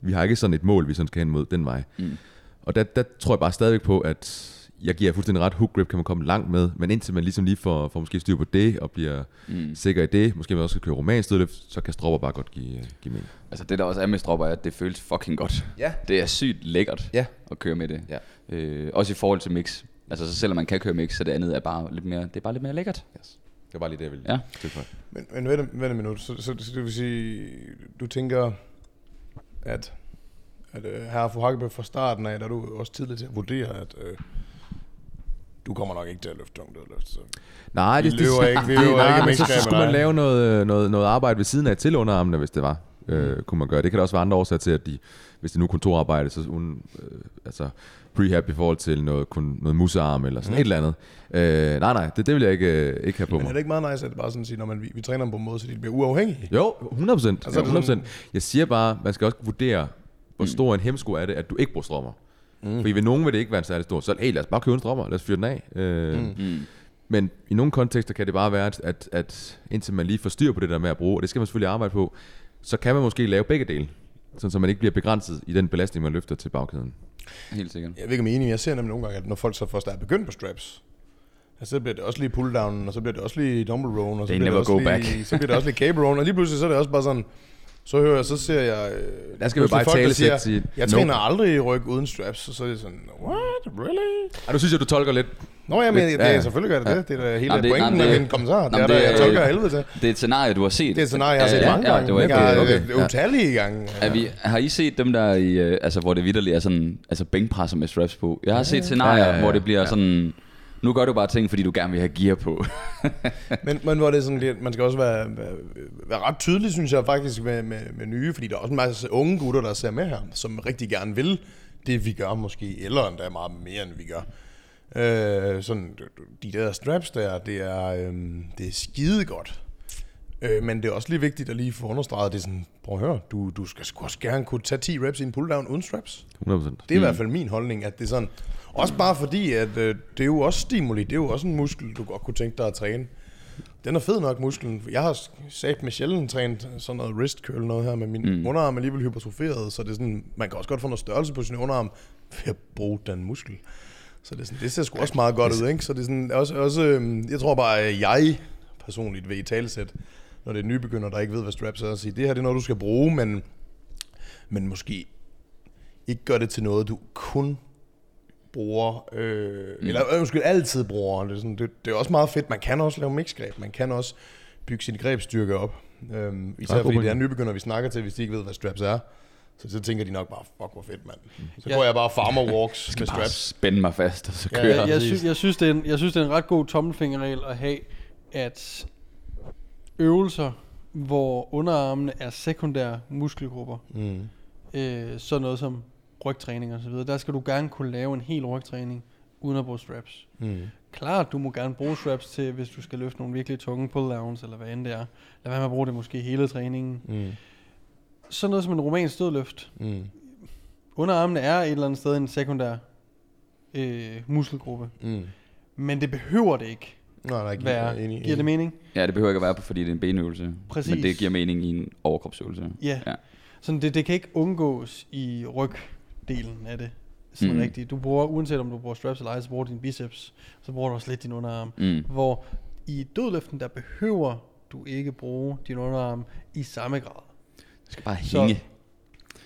vi har ikke sådan et mål, vi sådan skal hen mod den vej. Mm. Og der, der tror jeg bare stadigvæk på, at jeg giver fuldstændig ret, hook grip kan man komme langt med, men indtil man ligesom lige får, får måske styr på det, og bliver mm. sikker i det, måske man også skal køre romansk dødløft, så kan stropper bare godt give, give mening. Altså det der også er med stropper, er, at det føles fucking godt. Ja. Det er sygt lækkert Ja. at køre med det. Ja. Øh, også i forhold til mix. Altså så selvom man kan køre mix, så det andet er bare lidt mere, det er bare lidt mere lækkert. Yes. Det var bare lige det, jeg ville Ja. tilføje. Men, men vent, vent et minut. Så, så, så, det vil sige, du tænker, at, at øh, her fra Hakkebøf fra starten af, der er du også tidligt til at vurdere, at øh, du kommer nok ikke til at løfte tungt dødløft. Så. Nej, Vi det, løber ikke- vi det- løber nej, ikke med så, så skulle man lave noget, noget, noget arbejde ved siden af til underarmene, hvis det var. Øh, kunne man gøre. Det kan der også være andre årsager til, at de, hvis det nu er kontorarbejde, så uden, øh, altså prehab i forhold til noget, kun, noget musearm eller sådan mm. et eller andet. Øh, nej, nej, det, det vil jeg ikke, øh, ikke have på Men er mig. det ikke meget nice, at det bare sådan at sige, når man, vi, vi træner dem på en måde, så de bliver uafhængige? Jo, 100 procent. Altså, er det 100 sådan- Jeg siger bare, man skal også vurdere, hvor stor en hemsko er det, at du ikke bruger strømmer. Mm. Fordi ved nogen vil det ikke være en særlig stor. Så hey, lad os bare købe en strømmer, lad os fyre den af. Øh, mm. Mm. Men i nogle kontekster kan det bare være, at, at, indtil man lige får styr på det der med at bruge, og det skal man selvfølgelig arbejde på, så kan man måske lave begge dele. Sådan så man ikke bliver begrænset i den belastning, man løfter til bagkæden. Helt sikkert. Jeg ved ikke, om enig, jeg ser nemlig nogle gange, at når folk så først er begyndt på straps, altså, så bliver det også lige pull down, og så bliver det også lige dumbbell row, og så They bliver, det også go lige, back. så bliver det også lige cable row, og lige pludselig så er det også bare sådan, så hører jeg, så ser jeg... øh, Der skal vi bare folk, tale siger, sige, Jeg nope. træner aldrig i ryg uden straps, og så er det sådan, what, really? Ej, du synes jeg, du tolker lidt. Nå, jeg mener, Lidt- det ja, er ja. selvfølgelig gør det det. Det er da hele Nå, det- pointen det- min kommentar. Det er det der, jeg er- tolker af helvede til. Det er et scenarie, du har set. Det er et scenarie, jeg har set Ja, mange ja, gange. det var okay, øh, ja. utallige gange. Er vi, har I set dem der, i, øh, altså, hvor det vidderligt er sådan, altså bænkpresser med straps på? Jeg har set scenarier, Ja, ja, ja. hvor det bliver Ja. sådan, nu gør du bare ting, fordi du gerne vil have gear på. Men, men hvor det er sådan lidt, man skal også være, være, være ret tydelig, synes jeg faktisk, med, med, med nye, fordi der er også en masse unge gutter, der ser med her, som rigtig gerne vil det, vi gør måske, eller endda meget mere, end vi gør. Øh, sådan, de der straps der, det er, øh, det er skide godt. Øh, men det er også lige vigtigt at lige få understreget, det sådan, prøv at høre, du, du skal sgu også gerne kunne tage 10 reps i en pull-down uden straps. 100%. Det er mm. i hvert fald min holdning, at det er sådan, også bare fordi, at øh, det er jo også stimuli, det er jo også en muskel, du godt kunne tænke dig at træne. Den er fed nok, musklen. Jeg har sagt med sjældent trænet sådan noget wrist curl noget her, med min mm. underarm er alligevel hypertroferet, så det er sådan, man kan også godt få noget størrelse på sin underarm ved at bruge den muskel. Så det, er sådan, det ser sgu også meget godt ud, ikke? Så det er sådan, også, også øhm, jeg tror bare, at jeg personligt vil i talesæt, når det er nybegynder, der ikke ved, hvad straps er, at sige, det her det er noget, du skal bruge, men, men måske ikke gør det til noget, du kun bruger, øh, mm. eller øh, undskyld, altid bruger. Det er, sådan, det, det er også meget fedt. Man kan også lave mixgreb. Man kan også bygge sin grebsstyrke op. Øhm, især fordi det er nybegynder, vi snakker til, hvis de ikke ved, hvad straps er. Så, så tænker de nok bare, fuck hvor fedt, mand. Så Ja. går jeg bare farmer walks med Bare straps. spænde mig fast, og så Ja, kører Jeg, jeg, jeg, sy- jeg, synes, det er en, jeg synes, det er en ret god tommelfingerregel at have, at øvelser, hvor underarmene er sekundære muskelgrupper, Mm. øh, sådan noget som rygtræning og så videre, der skal du gerne kunne lave en hel rygtræning uden at bruge straps. Mm. Klart, du må gerne bruge straps til, hvis du skal løfte nogle virkelig tunge pull-downs, eller hvad end det er. Lad være med at bruge det måske hele træningen. Mm. Sådan noget som en romansk stødløft. Mm. Underarmene er et eller andet sted en sekundær øh, muskelgruppe. Mm. Men det behøver det ikke Nej, nej, giver, være. enig, Giver det mening? Ja, det behøver ikke at være på, fordi det er en benøvelse. Præcis. Men det giver mening i en overkropsøvelse. Ja. Ja. Sådan det, det kan ikke undgås i rygdelen af det. Sådan Mm. rigtigt. Du bruger, uanset om du bruger straps eller ej, så bruger du din biceps. Så bruger du også lidt din underarm. Mm. Hvor i dødløften, der behøver du ikke bruge din underarm i samme grad. Det skal bare Så- hænge.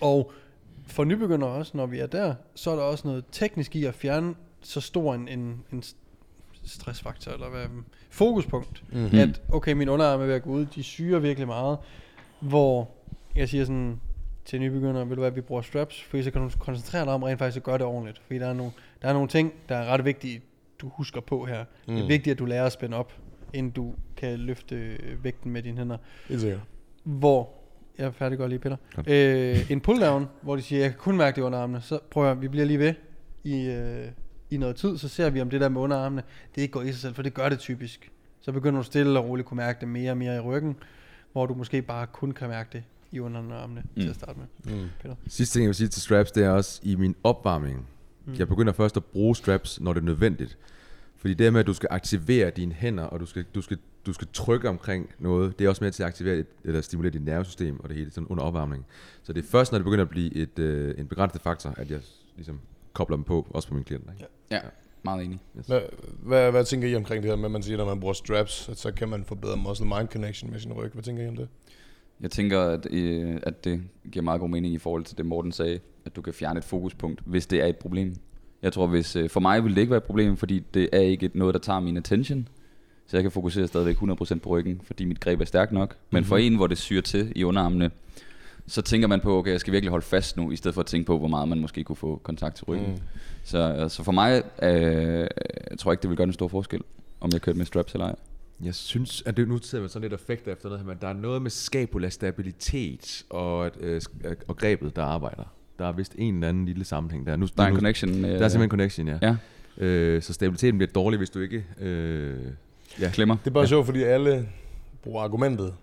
Og for nybegyndere også, når vi er der, så er der også noget teknisk i at fjerne så stor en, en, en stressfaktor, eller hvad, fokuspunkt. Mm. Mm. At, okay, min underarm er ved at gå ud, de syrer virkelig meget, hvor jeg siger sådan til nybegyndere, vil du hvad, vi bruger straps, fordi så kan du koncentrere dig om rent faktisk at gøre det ordentligt. Fordi der er nogle, der er nogle ting, der er ret vigtige, du husker på her. Mm. Det er vigtigt, at du lærer at spænde op, inden du kan løfte øh, vægten med dine hænder. Helt sikkert. Hvor, jeg færdiggør lige Peter, Godt. øh, en pull-down, hvor de siger, jeg kan kun mærke det under armene, så prøver vi bliver lige ved i, øh, i noget tid, så ser vi om det der med underarmene, det ikke går i sig selv, for det gør det typisk. Så begynder du stille og roligt kunne mærke det mere og mere i ryggen, hvor du måske bare kun kan mærke det i underarmene mm. til at starte med. Mm. Peter. Sidste ting, jeg vil sige til straps, det er også i min opvarmning. Mm. Jeg begynder først at bruge straps, når det er nødvendigt. Fordi det med, at du skal aktivere dine hænder, og du skal, du skal, du skal trykke omkring noget, det er også med til at aktivere et, eller stimulere dit nervesystem og det hele sådan under opvarmning. Så det er først, når det begynder at blive et, øh, en begrænset faktor, at jeg ligesom kobler dem på, også på mine klienter. Ikke? Ja. meget enig. Hvad, hvad, hvad tænker I omkring det her med, at man siger, at når man bruger straps, at så kan man få bedre muscle-mind connection med sin ryg? Hvad tænker I om det? Jeg tænker, at, øh, at det giver meget god mening i forhold til det, Morten sagde, at du kan fjerne et fokuspunkt, hvis det er et problem. Jeg tror, hvis øh, for mig vil det ikke være et problem, fordi det er ikke et- noget, der tager min attention. Så jeg kan fokusere stadigvæk 100% på ryggen, fordi mit greb er stærkt nok. Men for en, hvor det syr til i underarmene, så tænker man på, okay, jeg skal virkelig holde fast nu, i stedet for at tænke på, hvor meget man måske kunne få kontakt til ryggen. Mm. Så altså for mig, øh, jeg tror ikke, det vil gøre en stor forskel, om jeg kørte med straps eller ej. Jeg synes, at det nu sidder man sådan lidt effekt efter noget, her, men der er noget med scapula stabilitet og, at, øh, sk- og grebet, der arbejder. Der er vist en eller anden lille sammenhæng der. Nu, Der er en nu, connection. Øh, Der er simpelthen en connection, ja. Ja, Øh, så stabiliteten bliver dårlig, hvis du ikke... Øh, ja. klemmer. Det er bare sjovt, fordi alle bruger argumentet,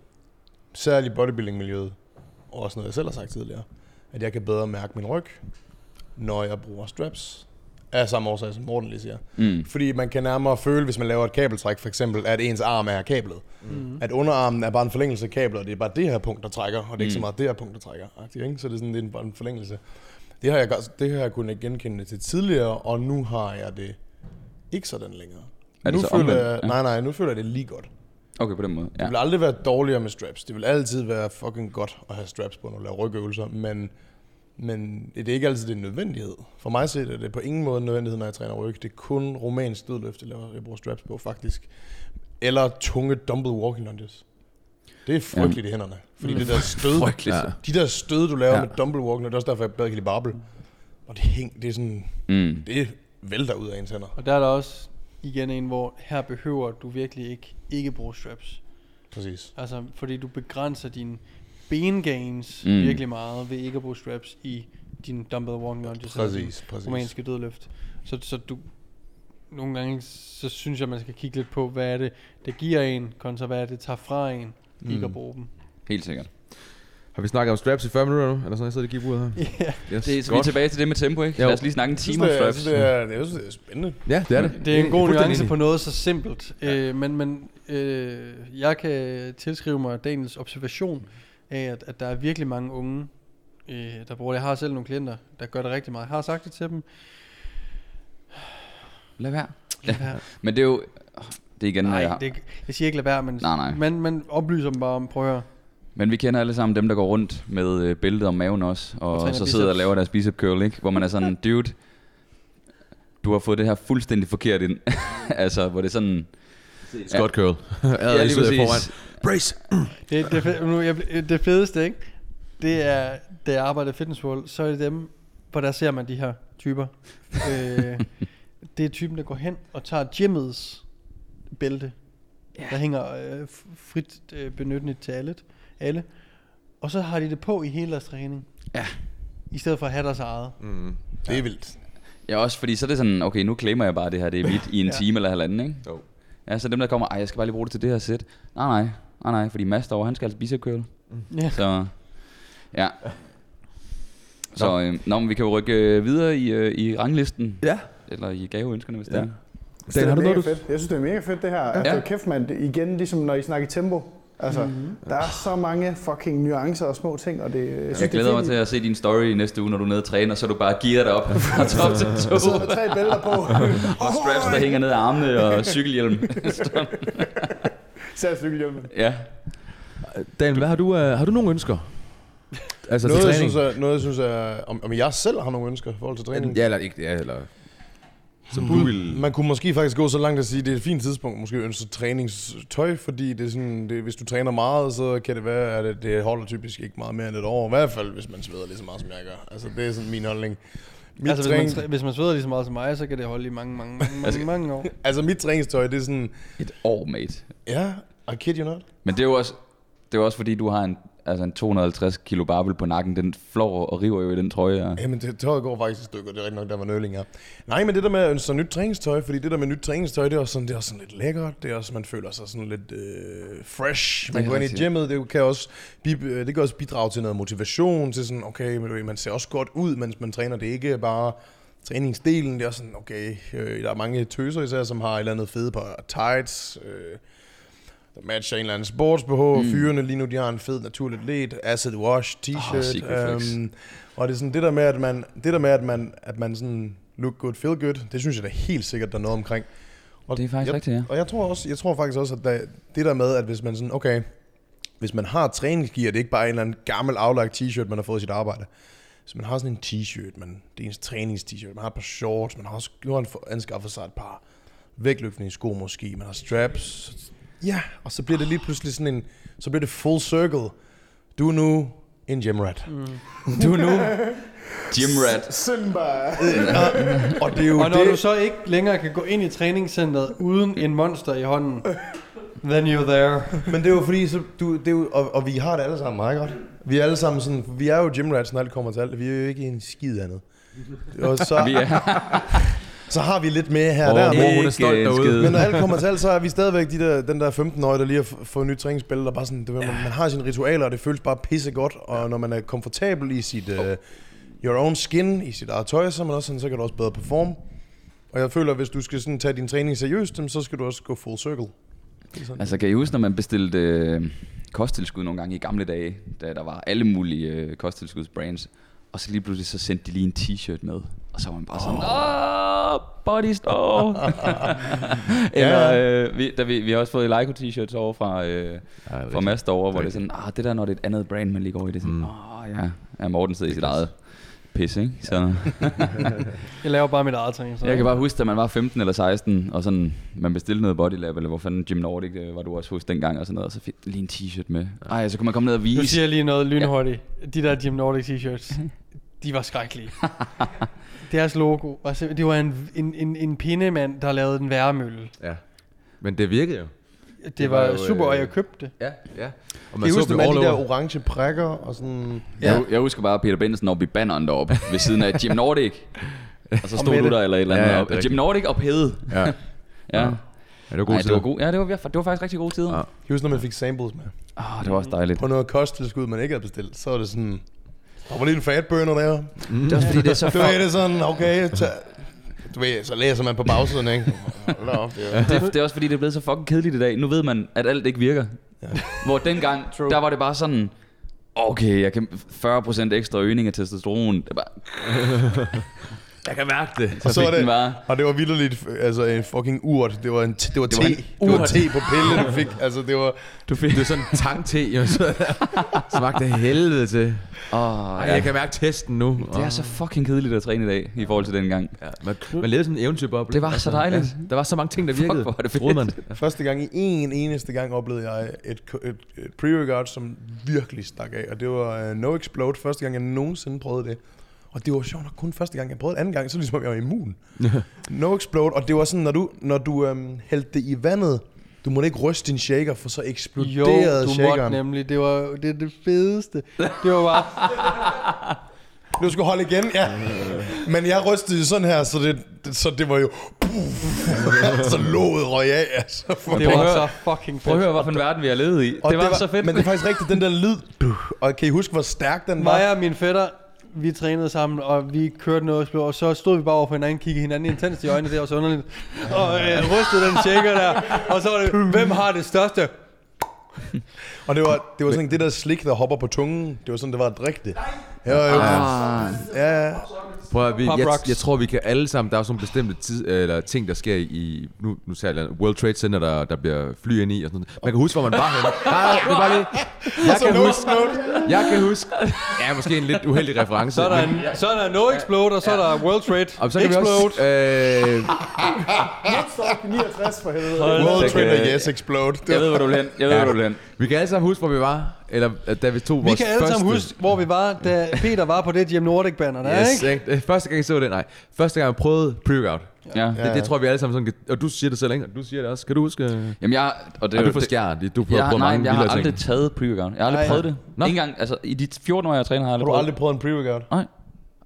særligt i bodybuilding-miljøet, og også noget, jeg selv har sagt tidligere, at jeg kan bedre mærke min ryg, når jeg bruger straps. Af samme årsag, som Morten lige siger. Mm. Fordi man kan nærmere føle, hvis man laver et kabeltræk for eksempel, at ens arm er kablet. Mm. At underarmen er bare en forlængelse af kablet, og det er bare det her punkt, der trækker, og det er ikke så meget det her punkt, der trækker. Ikke? Så det er sådan lidt bare en forlængelse. Det har, jeg, det har jeg kunnet genkende til tidligere, og nu har jeg det ikke sådan længere. Er det nu så føler omvendt? jeg, nej, nej, nu føler jeg det lige godt. Okay, på den måde. Det Ja. vil aldrig være dårligere med straps. Det vil altid være fucking godt at have straps på, når du laver rygøvelser, men, men det er ikke altid det er en nødvendighed. For mig set er det på ingen måde en nødvendighed, når jeg træner ryg. Det er kun romansk dødløft, jeg, laver, jeg bruger straps på, faktisk. Eller tunge dumbbell walking lunges. Det er frygteligt i hænderne. Fordi det der stød. Ja. de der stød, du laver ja. med dumbbell walking, det er også derfor, jeg bedre kan lide barbel. Og det, hæng, det er sådan, Mm. det vælter ud af ens hænder. Og der er der også igen en, hvor her behøver du virkelig ikke, ikke bruge straps. Præcis. Altså, fordi du begrænser dine bengains Mm. mm. virkelig meget ved ikke at bruge straps i din dumbbell walking lunges. Præcis, præcis. romanske dødløft. Så, så du, nogle gange, så synes jeg, man skal kigge lidt på, hvad er det, det giver en, kontra hvad er det, det tager fra en, mm. ikke at bruge dem. Helt sikkert. Har vi snakket om straps i 40 minutter nu? Eller sådan, jeg sidder og kigger ud her. Ja, Yes, Det er så vi er tilbage til det med tempo, ikke? Jo. Lad os lige snakke en time om det er, jeg straps. synes, det er, jeg synes, det er spændende. Ja, det er det. det er en god nuance på noget så simpelt. Øh, men men øh, jeg kan tilskrive mig Daniels observation af, at, at der er virkelig mange unge, øh, der bruger det. Jeg har selv nogle klienter, der gør det rigtig meget. Jeg har sagt det til dem. Lad være. Lad være. Men det er jo... Det er igen, Nej, jeg har. det, jeg siger ikke lad være, men Nej, nej. Man, man oplyser dem bare om, prøv at høre. Men vi kender alle sammen dem, der går rundt med øh, bæltet om maven også, og, Og så sidder og biceps. laver deres bicep curl, ikke? Hvor man er sådan, dude, du har fået det her fuldstændig forkert ind. altså, hvor det er sådan... Scott curl. Ja, lige præcis. Brace. Det, det, fe- nu, jeg, det fedeste, ikke? Det er, da jeg arbejder i Fitness World, så er det dem, hvor der ser man de her typer. øh, det er typen, der går hen og tager gymmets bælte, yeah. der hænger øh, frit øh, benytteligt til alle, alle. Og så har de det på i hele deres træning. Ja. I stedet for at have deres eget. Mm. Det er vildt. Ja, også fordi så er det sådan, okay, nu claimer jeg bare det her, det er mit i en Ja. time eller halvanden, ikke? Jo. Ja, så dem, der kommer, ej, jeg skal bare lige bruge det til det her sæt. Nej, nej, nej, nej, fordi Mads derovre, han skal altså bicep curl. Ja. Så, ja. Så, øh, nå, men vi kan jo rykke øh, videre i, øh, i ranglisten, Ja. eller i gaveønskerne, hvis Ja. det er. Det Dan, har er du mega noget, du... fedt. Jeg synes, det er mega fedt, det her. Altså, Ja. kæft, man. Det- Igen, ligesom når I snakker tempo. Altså, mm-hmm. der er så mange fucking nuancer og små ting, og det, jeg synes, Jeg glæder er mig til at se din story i næste uge, når du er nede og træner, så du bare gearer dig op fra top til to. Jeg sidder med tre bælter på. Og straps, der hænger ned af armene og cykelhjelm. Især cykelhjelmen. ja. Dan, hvad har du, uh, har du nogle ønsker? Altså Noget, til jeg træning? synes, er, noget, jeg synes er, om, om jeg selv har nogle ønsker i forhold til træning. Ja, eller ikke, ja, eller... Som du vil... Man kunne måske faktisk gå så langt at sige, at det er et fint tidspunkt måske ønske træningstøj, fordi det er sådan, det, hvis du træner meget, så kan det være, at det, det holder typisk ikke meget mere end et år. I hvert fald, hvis man sveder lige så meget, som jeg gør. Altså, det er sådan min holdning. Mit Altså, hvis man, træning, hvis man sveder lige så meget som mig, så kan det holde i mange, mange, mange, mange, mange år. altså, mit træningstøj, det er sådan, Et år, mate. ja, I kid you not. Men det er jo også, det er jo også fordi, du har en, altså en 250 kilo barbel på nakken. Den flår og river jo i den trøje. Og... Jamen, det, tøjet går faktisk i stykker, det er rigtig nok, der var nølinger. Nej, men det der med at ønske sig nyt træningstøj, fordi det der med nyt træningstøj, det er også sådan, det er også sådan lidt lækkert, det er også, man føler sig sådan lidt øh, fresh. Man går ind i rigtigt. gymmet, det kan også, øh, det kan også bidrage til noget motivation, til sådan, okay, man ser også godt ud, mens man træner, det er ikke bare træningsdelen, det er også sådan, okay, øh, der er mange tøser især, som har et eller andet fede par tights, øh, der matcher en eller anden sports BH. Mm. Fyrene lige nu, de har en fed naturligt led, acid wash, t-shirt. Flex. øhm, og det er sådan det der med, at man, det der med, at man, at man sådan look good, feel good. Det synes jeg da helt sikkert, der er noget omkring. Og Det er faktisk jeg, rigtigt, ja. Og jeg tror, også, jeg tror faktisk også, at der, det der med, at hvis man sådan, okay, hvis man har træningsgear, det er ikke bare en eller anden gammel aflagt t-shirt, man har fået i sit arbejde. Så man har sådan en t-shirt, man, det er ens trænings-t-shirt, man har et par shorts, man har også, nu har man fået- anskaffet sig et par vægtløftningssko måske, man har straps. Ja, og så bliver det lige pludselig sådan en, så bliver det full circle. Du er nu en gym rat. Mm. Du er nu, Gym rat. Simba. og det er jo Og når det, du så ikke længere kan gå ind i træningscenteret uden en monster i hånden, then you're there. Men det er jo fordi, så du, det er jo, og, og vi har det alle sammen meget godt. Vi er alle sammen sådan, vi er jo gym rats, når alt kommer til alt. Vi er jo ikke en skid andet. Og så, Vi er så har vi lidt med her og der. mor, Men, hun er stolt derude. men når alt kommer til alt, så er vi stadigvæk de der, den der 15-årige, der lige har fået nyt træningsbælte, og bare sådan, det, man, man har sine ritualer, og det føles bare pisse godt. Og når man er komfortabel i sit uh, your own skin, i sit eget tøj, så, man også sådan, så kan du også bedre performe. Og jeg føler, at hvis du skal sådan tage din træning seriøst, så skal du også gå full circle. Altså, kan I huske, når man bestilte øh, kosttilskud nogle gange i gamle dage, da der var alle mulige øh, kosttilskudsbrands, og så lige pludselig så sendte de lige en t-shirt med, og så var man bare sådan, åh, body store. Eller, øh, vi, da vi, vi har også fået Leico t-shirts over fra, øh, fra Mads derovre, hvor det er sådan, ah, det der, når det er et andet brand, man lige går i, det er sådan, åh, ja, ja, Morten sidder i sit eget pis, ikke? Så Jeg laver bare mit eget træning. jeg kan bare huske, da man var 15 eller 16, og sådan, man bestilte noget Bodylab, eller hvor fanden Gym Nordic øh, var du også hos dengang, og sådan noget, og så fik lige en t-shirt med. Ej, så kunne man komme ned og Nu vise. siger jeg lige noget lynhurtigt. De der Gym Nordic t-shirts, de var skrækkelige. Deres logo, var simpelthen- det var en, en, en, en pindemand, der lavede en værmølle. Ja. Men det virkede jo. Det, Det var, var jo, super, og øh, jeg købte det. Ja, ja. Og Jeg husker all de der orange prikker og sådan... Ja. Jeg, jeg husker bare Peter Benson oppe i banneren deroppe, ved siden af Gym Nordic. Og så stod du Mette. der eller et eller andet Ja, ja, op. det Gym Nordic og Pede. Ja. Ja. Ja, det var god Ej, det var god. Ja, det var, det var faktisk rigtig gode tider. Ja. Jeg husker, når man fik samples med. oh, det var også dejligt. På noget kosttilskud, man ikke havde bestilt, så var det sådan... Der var lige en fatburner der. Det er også fordi, det er så Du ved, det sådan, okay, tag, du ved, så læser man på bagsiden, ikke? Op, det er, det, det er også fordi, det er blevet så fucking kedeligt i dag. Nu ved man, at alt ikke virker. Ja. Hvor dengang, True. der var det bare sådan, okay, jeg kan 40% ekstra øgning af testosteron. Det er bare, Jeg kan mærke det. og så var det, bare. og det var vildt altså en fucking urt. Det var en, det var Det te. var Det en var, urt. te på pille, du fik. Altså, det var... Du fik det er sådan en tang-te, jo, så smagte det helvede til. Åh, Ej, ja. jeg kan mærke testen nu. Det er så fucking kedeligt at træne i dag, i forhold til dengang. Ja, man, man levede sådan en eventyrboble. Det var så dejligt. Ja, der var så mange ting, der Fuck, virkede. hvor var det fedt. Man. Første gang, i en eneste gang, oplevede jeg et, et, et pre-workout, som virkelig stak af. Og det var uh, No Explode. Første gang, jeg nogensinde prøvede det. Og det var sjovt nok kun første gang, jeg prøvede det. Anden gang, så ligesom, jeg var immun. no Explode. Og det var sådan, når du, når du øhm, hældte det i vandet, du må ikke ryste din shaker, for så Jo, eksploderede du måtte shakeren. nemlig. Det var det, er det fedeste. Det var bare... Du skulle holde igen, ja. Men jeg rystede jo sådan her, så det, det, så det var jo... så låget røg af, altså. Det var så høre- fucking Prøv at fedt. høre, hvilken verden vi har levet i. Og det var, så fedt. Men det er faktisk rigtigt, den der lyd. Og kan I huske, hvor stærk den var? Mig og min fætter, vi trænede sammen, og vi kørte noget, og så stod vi bare over for hinanden, kiggede hinanden intenst i øjnene, det var så underligt. Og øh, rystede den shaker der, og så var det, hvem har det største? Og det var, det var sådan det der slik, der hopper på tungen. Det var sådan, det var at drikke det. Ja, jo. Ah, Ja, ja. Prøv at, vi, Pop jeg, rocks. jeg, tror, vi kan alle sammen... Der er sådan bestemte tid, eller ting, der sker i... Nu, nu sagde jeg World Trade Center, der, der bliver fly ind i. Og sådan noget. Man kan huske, hvor man var henne. Nej, det er bare lige... Jeg kan huske... Jeg kan huske... Ja, måske en lidt uheldig reference. Så er der, en, så er der No Explode, og så er der World Trade og så kan vi Explode. også... Øh, Woodstock 69 for helvede. World det Trade kan- Yes Explode. Jeg ved, hvor du vil hen. Jeg ved, hvor du vil hen. vi kan alle sammen huske, hvor vi var. Eller øh, da vi tog Vi vores kan alle første... sammen huske, hvor vi var, da Peter var på det Gym Nordic banner der, Yes, ikke? ikke? Første gang jeg så det, nej. Første gang jeg prøvede pre-workout. Ja. Det, det tror jeg, vi alle sammen sådan kan... Og du siger det selv, ikke? Og du siger det også. Kan du huske... øh, Jamen, jeg... Og det, er du får skjern. Du prøver jeg, på nej, mange jeg har aldrig ting. taget pre-workout. Jeg har aldrig Nej. prøvet det. Nå. Ikke engang, altså i de 14 år, jeg træner, har jeg Har aldrig du prøvet aldrig prøvet en pre-workout? Nej.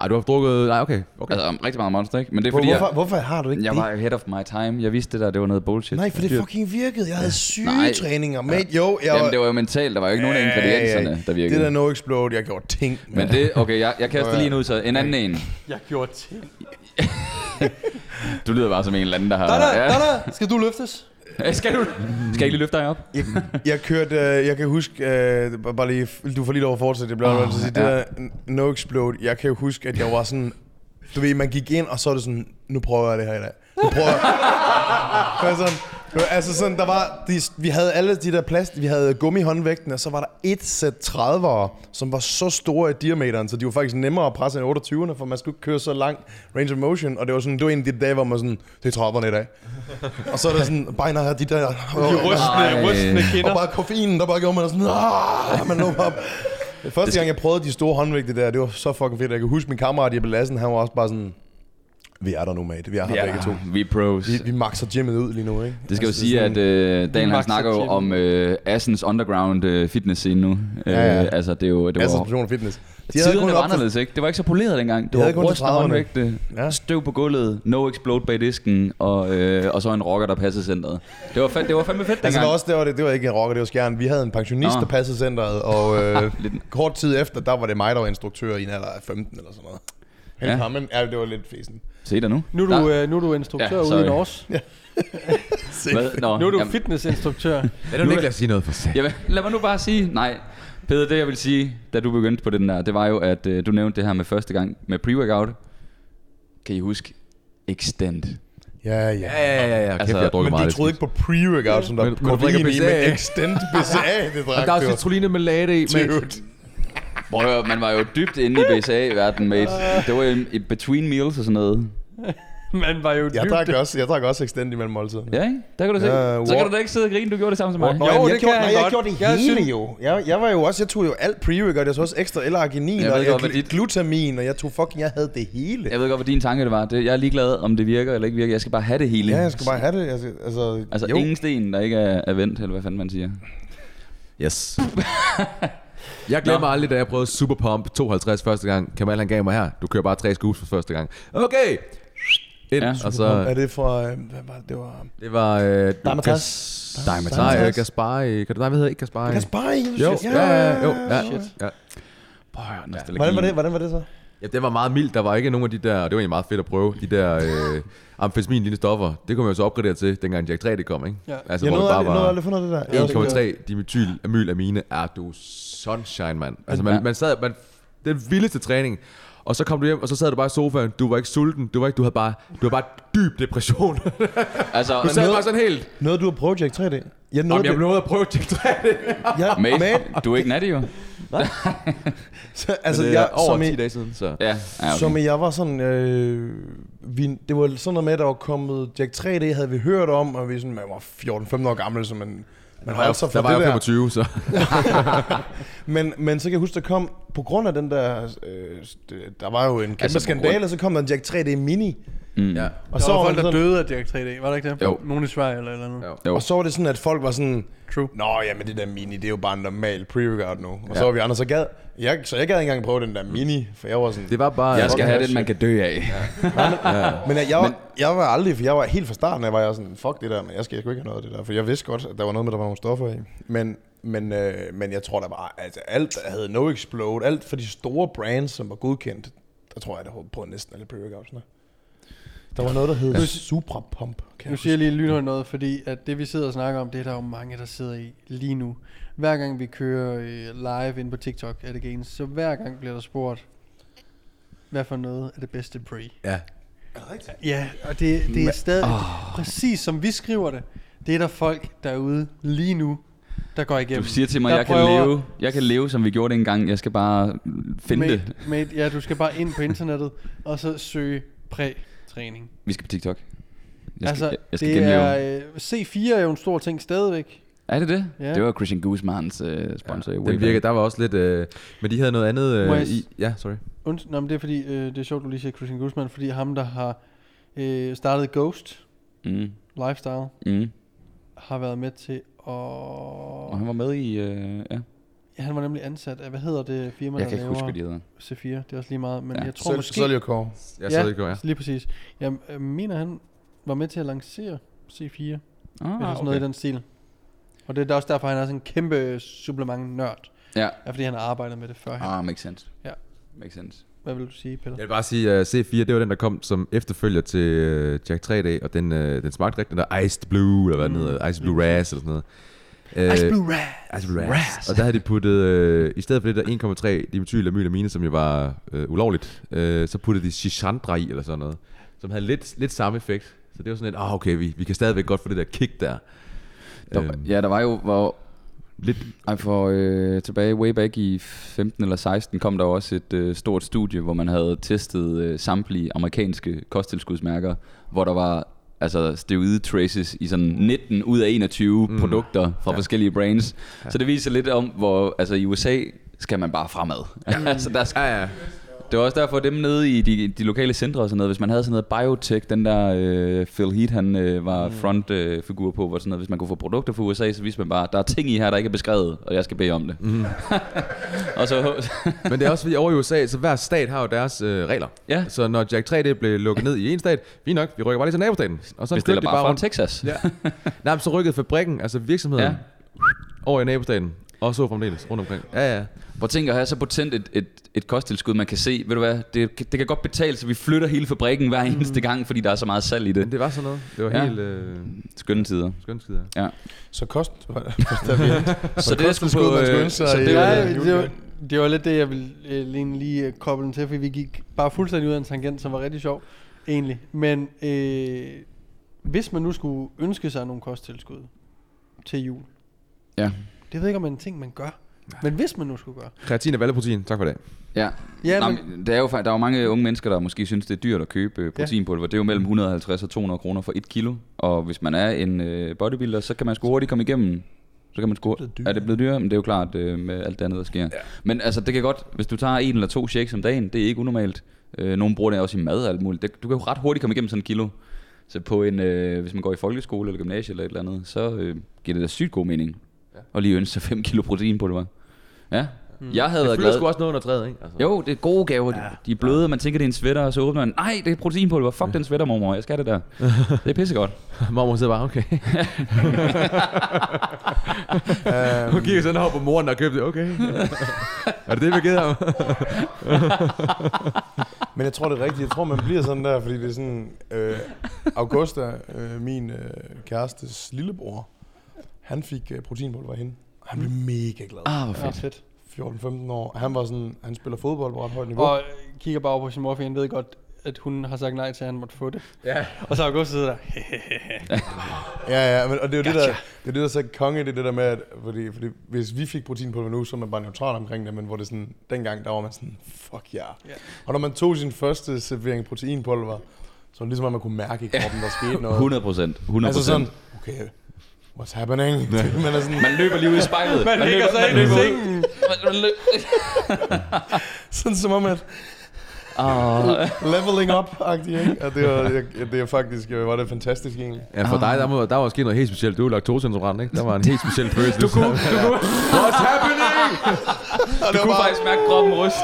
Ej, du har drukket... Nej, okay. okay. Altså, rigtig meget monster, ikke? Men det er Hvor, fordi, hvorfor, jeg, hvorfor har du ikke jeg det? var ahead of my time. Jeg vidste det der, det var noget bullshit. Nej, for det fucking virkede. Jeg havde syge Nej. træninger. Mate, jo, jeg Jamen, det var jo mentalt. Der var jo ikke nogen af ingredienserne, der virkede. Det der no explode, jeg gjorde ting. Men det, okay, jeg, jeg kaster lige en ud, så en anden en. Jeg gjorde ting. Du lyder bare som en eller anden, der har... Der, der, Ja. der, der. Skal du løftes? Skal du? Skal jeg lige løfte dig op? Jeg, jeg kørte, øh, jeg kan huske, øh, bare lige, du får lige lov at fortsætte, jeg bliver oh, sige, det ja. der no explode, jeg kan jo huske, at jeg var sådan du ved, man gik ind, og så er det sådan, nu prøver jeg det her i dag. Nu prøver var sådan, altså sådan, der var, de, vi havde alle de der plast, vi havde gummihåndvægtene, og så var der et sæt 30'ere, som var så store i diameteren, så de var faktisk nemmere at presse end 28'erne, for man skulle ikke køre så lang range of motion, og det var sådan, det var en af de dage, hvor man sådan, det er 30'erne i dag. og så er der sådan, bare her, de der, De rystende, rystende kinder. og bare koffeinen, der bare gjorde man sådan, ah, man lå bare... Første gang, jeg prøvede de store håndvægte der, det var så fucking fedt. Jeg kan huske min kammerat Jeppe Lassen, han var også bare sådan, vi er der nu, mate. Vi er her ja. begge to. vi er pros. Vi, vi maxer gymmet ud lige nu, ikke? Det skal jo Altså, sige, sådan- at øh, Daniel han snakker jo gym. om øh, Assens underground øh, fitness scene nu. Øh, Ja, ja. Altså, det er jo... Det Altså, var, person fitness. De havde Tiderne kun var anderledes, ikke? Det var ikke så poleret dengang. Det De var kun til rustne 30'erne. håndvægte, Ja. støv på gulvet, no explode bag disken, og, øh, og så en rocker, der passede centret. Det var, fand, det var fandme fedt Altså, dengang. det var også, det var, det, det var ikke en rocker, det var skjern. Vi havde en pensionist, Nå. der passede centret, og øh, Lidt- kort tid efter, der var det mig, der var instruktør i en alder af 15 eller sådan noget. Helt Ja. ja. men ja, det var lidt fesen. Se dig nu. Nu er Der- du, øh, nu er du instruktør Ja, ja, sorry. uden os. Hvad? Nå, Nu er du jamen, fitnessinstruktør. Lad nu Niklas sige noget for sig. Jamen, lad mig nu bare sige, nej. Peder, det jeg vil sige, da du begyndte på den der, det var jo, at øh, du nævnte det her med første gang med pre-workout. Kan I huske? Extend. Ja, ja. Ja, ja, ja, ja. Kæft, Altså, jeg Men meget. de troede ikke på pre-workout, som der er du koffein i, men extend BCA, det Og drak der er citrulline med lade i. Men. Prøv at høre, man var jo dybt inde i BCA-verdenen, mate. Det var jo i between meals og sådan noget. Man var jo Jeg dybt- drak også, jeg drak også extend imellem måltiderne. Ja, ikke? Der kan du se. Ja, Så kan du da ikke sidde og grine, du gjorde det samme som mig. Nå, Jo, jamen, det jeg, kan gjorde, jeg nej, jeg godt. gjorde det Jeg hele synes- jo. Jeg, jeg var jo også, jeg tog jo alt pre-workout, jeg tog også ekstra L-arginin, Jeg og jeg, dit- glutamin, og jeg tog fucking, jeg havde det hele. Jeg ved godt, hvad din tanke det var. Det, jeg er ligeglad, om det virker eller ikke virker. Jeg skal bare have det hele. Ja, jeg skal bare have det. Altså, altså, Altså jo. ingen sten, der ikke er, er vendt, eller hvad fanden man siger. Yes. Jeg glemmer Nå. aldrig, da jeg prøvede Super Pump 52 første gang. Kamal han gav mig her. Du kører bare tre scoops for første gang. Okay. Ind, Ja, og så... Er det fra, øh, hvad var det, det var... Det var... Øh, Diamond Gas- Diamond Nej, Taz. øh, Gaspari. Kan du nej, hvad hedder ikke Gaspari? Gaspari, Jo, shit. ja, ja, jo, ja, Shit. ja. Prøv at høre, nostalgi. Hvordan var det, hvordan var det så? Ja, det var meget mildt. Der var ikke nogen af de der, og det var egentlig meget fedt at prøve, de der øh, amfetamin lignende stoffer. Det kunne man jo så opgradere til, dengang Jack 3 det kom, ikke? Ja. Altså, Jeg hvor det nåede bare var aldrig fundet det der. Jeg også- 1,3 dimetyl amylamine. Er du sunshine, mand. Altså, man, Ja. man sad, man, den vildeste træning. Og så kom du hjem, og så sad du bare i sofaen. Du var ikke sulten. Du var ikke, du havde bare, du havde bare dyb depression. Altså, Du sad noget- bare sådan helt. Nåede du at prøve Jack 3D? Jeg Om nåede jeg det. nåede at prøve Jack 3 Ja, mate, mate. du er ikke natty jo. Så, Altså, altså, det er jeg, over som, 10 i, dage siden, så... Ja, ja okay. som i, jeg var sådan, øh, vi, det var sådan noget med, at der var kommet Jack 3D, havde vi hørt om, og vi sådan, man var 14-15 år gammel, så man, man holdt sig Der fra var jeg det der. 25, så... Men, men så kan jeg huske, der kom, på grund af den der, øh, det- der var jo en kæmpe Altså, skandale, så kom der en Jack 3D Mini, Mm. Ja. og Og så, var var folk, det der sådan, døde af Jack 3D. Var der ikke det? Jo. Nogen i Sverige eller eller andet. Jo. Jo. og så var det sådan, at folk var sådan, True. Nå, jamen det der mini, det er jo bare en normal pre-workout nu. Og Ja. så var vi andre, så gad, jeg, så jeg gad ikke engang prøve den der mini, for jeg var sådan, Det var bare... Jeg skal have den, man kan dø af. Men jeg, jeg, var, jeg var aldrig, for jeg var helt fra starten af, var jeg sådan, fuck det der, men jeg skal sgu ikke have noget af det der. For jeg vidste godt, at der var noget med, der var nogle stoffer i. Men, men, øh, men jeg tror, der var, altså alt der havde no explode, alt for de store brands, som var godkendt, der tror jeg, der på næsten alle pre-workouts. Der var noget, der hed Supra Pump. Kan Nu siger jeg lige lynhøjt noget, fordi at det vi sidder og snakker om, det er der jo mange, der sidder i lige nu. Hver gang vi kører øh, live ind på TikTok, er det gains, så hver gang bliver der spurgt, hvad for noget er det bedste pre? Ja. Ja, og det, det er stadig oh. præcis som vi skriver det. Det er der folk derude lige nu, der går igennem. Du siger til mig, Der jeg kan, leve, jeg kan leve, som vi gjorde det engang. Jeg skal bare finde mate, det. Mate, ja, du skal bare ind på internettet, og så søge præ-træning. Vi skal på TikTok. Jeg skal, Altså, jeg, jeg skal det genleve. er, øh, C4 er jo en stor ting stadigvæk. Er det det? Ja. Det var Christian Guzmans øh, sponsor. Ja, den virker, der var også lidt... Øh, men de havde noget andet øh, jeg i... Ja, sorry. Und, nå, men det er fordi, øh, det er sjovt, du lige siger Christian Guzman, fordi ham, der har øh, startet Ghost Mm, Lifestyle, mm. har været med til at... Og han var med i... Øh, ja. Han var nemlig ansat af, hvad hedder det firma, Jeg der kan ikke huske, hvad de hedder. C4? Det er også lige meget, men Ja. jeg tror Sol- måske... Solio Core. Jeg ja, så det går, ja. lige præcis. Jeg øh, mener, han var med til at lancere C4, ah, eller sådan noget i den stil. Og det er også derfor, han er sådan en kæmpe supplement-nørd. Ja. Er fordi han har arbejdet med det før. Ah, makes sense. Ja. Makes sense. Hvad vil du sige, Peter? Jeg vil bare sige, at C4, det var den, der kom som efterfølger til uh, Jack 3D, og den, uh, den smagte rigtig, den der Iced Blue, eller hvad den Mm, hedder, Iced Blue Ras, eller sådan noget. Øh, Ice Blue Raz. Ice Blue. Og der havde de puttet, øh, i stedet for det der 1,3 dimethylamylamine, som jo var øh, ulovligt, øh, så puttede de Shishandra i, eller sådan noget, som havde lidt, lidt samme effekt. Så det var sådan lidt, ah okay, vi, vi kan stadigvæk godt få det der kick der. Der, Øhm. ja, der var jo... Hvor, Lidt, ej, for øh, tilbage way back i 15 eller 16 kom der også et øh, stort studie, hvor man havde testet øh, samtlige amerikanske kosttilskudsmærker, hvor der var altså steroid traces i sådan 19 ud af 21 mm. produkter fra ja. forskellige brands. Ja. Så det viser lidt om, hvor altså i USA skal man bare fremad. Ja. altså der skal, ja, ja. Det var også derfor dem nede i de, de lokale centre og sådan noget, hvis man havde sådan noget biotech, den der øh, Phil Heath, han øh, var Mm. front øh, figur på, hvor sådan noget, hvis man kunne få produkter fra USA, så viste man bare, der er ting i her, der ikke er beskrevet, og jeg skal bede om det. Mm. og så, Men det er også fordi over i USA, så hver stat har jo deres øh, regler. Ja. Så når Jack 3D blev lukket ned i en stat, fint nok, vi rykker bare lige til nabostaten. Og så bestiller de bare fra rundt. Texas. Ja. Nej, men så rykkede fabrikken, altså virksomheden, ja. over i nabostaten. Og så fremdeles rundt omkring. Ja, ja. Hvor tænk at have så potent et, et, et kosttilskud, man kan se, ved du hvad, det, det kan godt betale, så vi flytter hele fabrikken hver eneste gang, fordi der er så meget salg i Men det. det var sådan noget. Det var Ja. helt øh, Skønne tider. skønt skidt. Ja. Så kost... Så det, jeg skulle kosttilskud, på, øh, så det, Ja, var, det, var, det var lidt det, jeg ville øh, lige, lige øh, koble den til, fordi vi gik bare fuldstændig ud af en tangent, som var rigtig sjov, egentlig. Men øh, hvis man nu skulle ønske sig nogle kosttilskud til jul, ja. det ved jeg ikke, om det er en ting, man gør. Men hvis man nu skulle gøre. Kreatin og valleprotein, tak for det. Ja, Ja, Nå, men, der er jo der er jo mange unge mennesker, der måske synes, det er dyrt at købe øh, proteinpulver. Det er jo mellem 150 og 200 kroner for et kilo. Og hvis man er en øh, bodybuilder, så kan man sgu hurtigt komme igennem. Så kan man sgu, er det blevet dyrere? Men det er jo klart øh, med alt det andet, der sker. Ja. Men altså, det kan godt, hvis du tager en eller to shakes om dagen, det er ikke unormalt. Øh, nogle bruger det også i mad og alt muligt. Det, du kan jo ret hurtigt komme igennem sådan en kilo. Så på en, øh, hvis man går i folkeskole eller gymnasie eller et eller andet, så øh, giver det da sygt god mening. Ja. Og lige ønske sig 5 kilo proteinpulver. Ja. Mm. Jeg havde Det været glad. sgu også noget under træet, ikke? Altså. Jo, det er gode gaver. Ja. De er bløde, man tænker, det er en sweater, og så åbner man. Nej, det er proteinpulver. Fuck den sweater, mormor. Jeg skal have det der. Det er pissegodt. Mormor sidder bare, okay. Hun kigger sådan over på moren, der købte det. Okay. er det det, vi har givet ham? Men jeg tror, det er rigtigt. Jeg tror, man bliver sådan der, fordi det er sådan... Øh, Augusta, øh, min øh, kærestes lillebror, han fik øh, proteinpulver af hende. Han blev mega glad. Ah, hvor ja, fedt. fedt. 14-15 år. Han var sådan, han spiller fodbold på ret højt niveau. Og kigger bare over på sin mor, for han ved godt, at hun har sagt nej til, at han måtte få det. Ja. Og så August sidder der. Ja, ja, men, og det er jo det, der, det, er det, der er så konge, det er det der med, at fordi, fordi hvis vi fik proteinpulver nu, så er man bare neutral omkring det, men hvor det sådan, dengang, der var man sådan, fuck ja. Yeah. Ja. Og når man tog sin første servering proteinpulver, så var det ligesom, at man kunne mærke i kroppen, der skete noget. 100 procent. 100 Altså sådan, okay, what's happening? man er sådan, Man løber lige ud i spejlet. Man ligger løber, sig ind i sengen. Man, man sådan som om, at Ah, leveling up-agtigt, ikke? Og det var, jeg, det er faktisk, øh, var det fantastisk egentlig. Ja, for dig, der, må, der var måske noget helt specielt. Du er laktoseintolerant, ikke? Der var en helt speciel følelse. Du kunne, du kunne. What's happening? Og du kunne faktisk mærke kroppen ryst.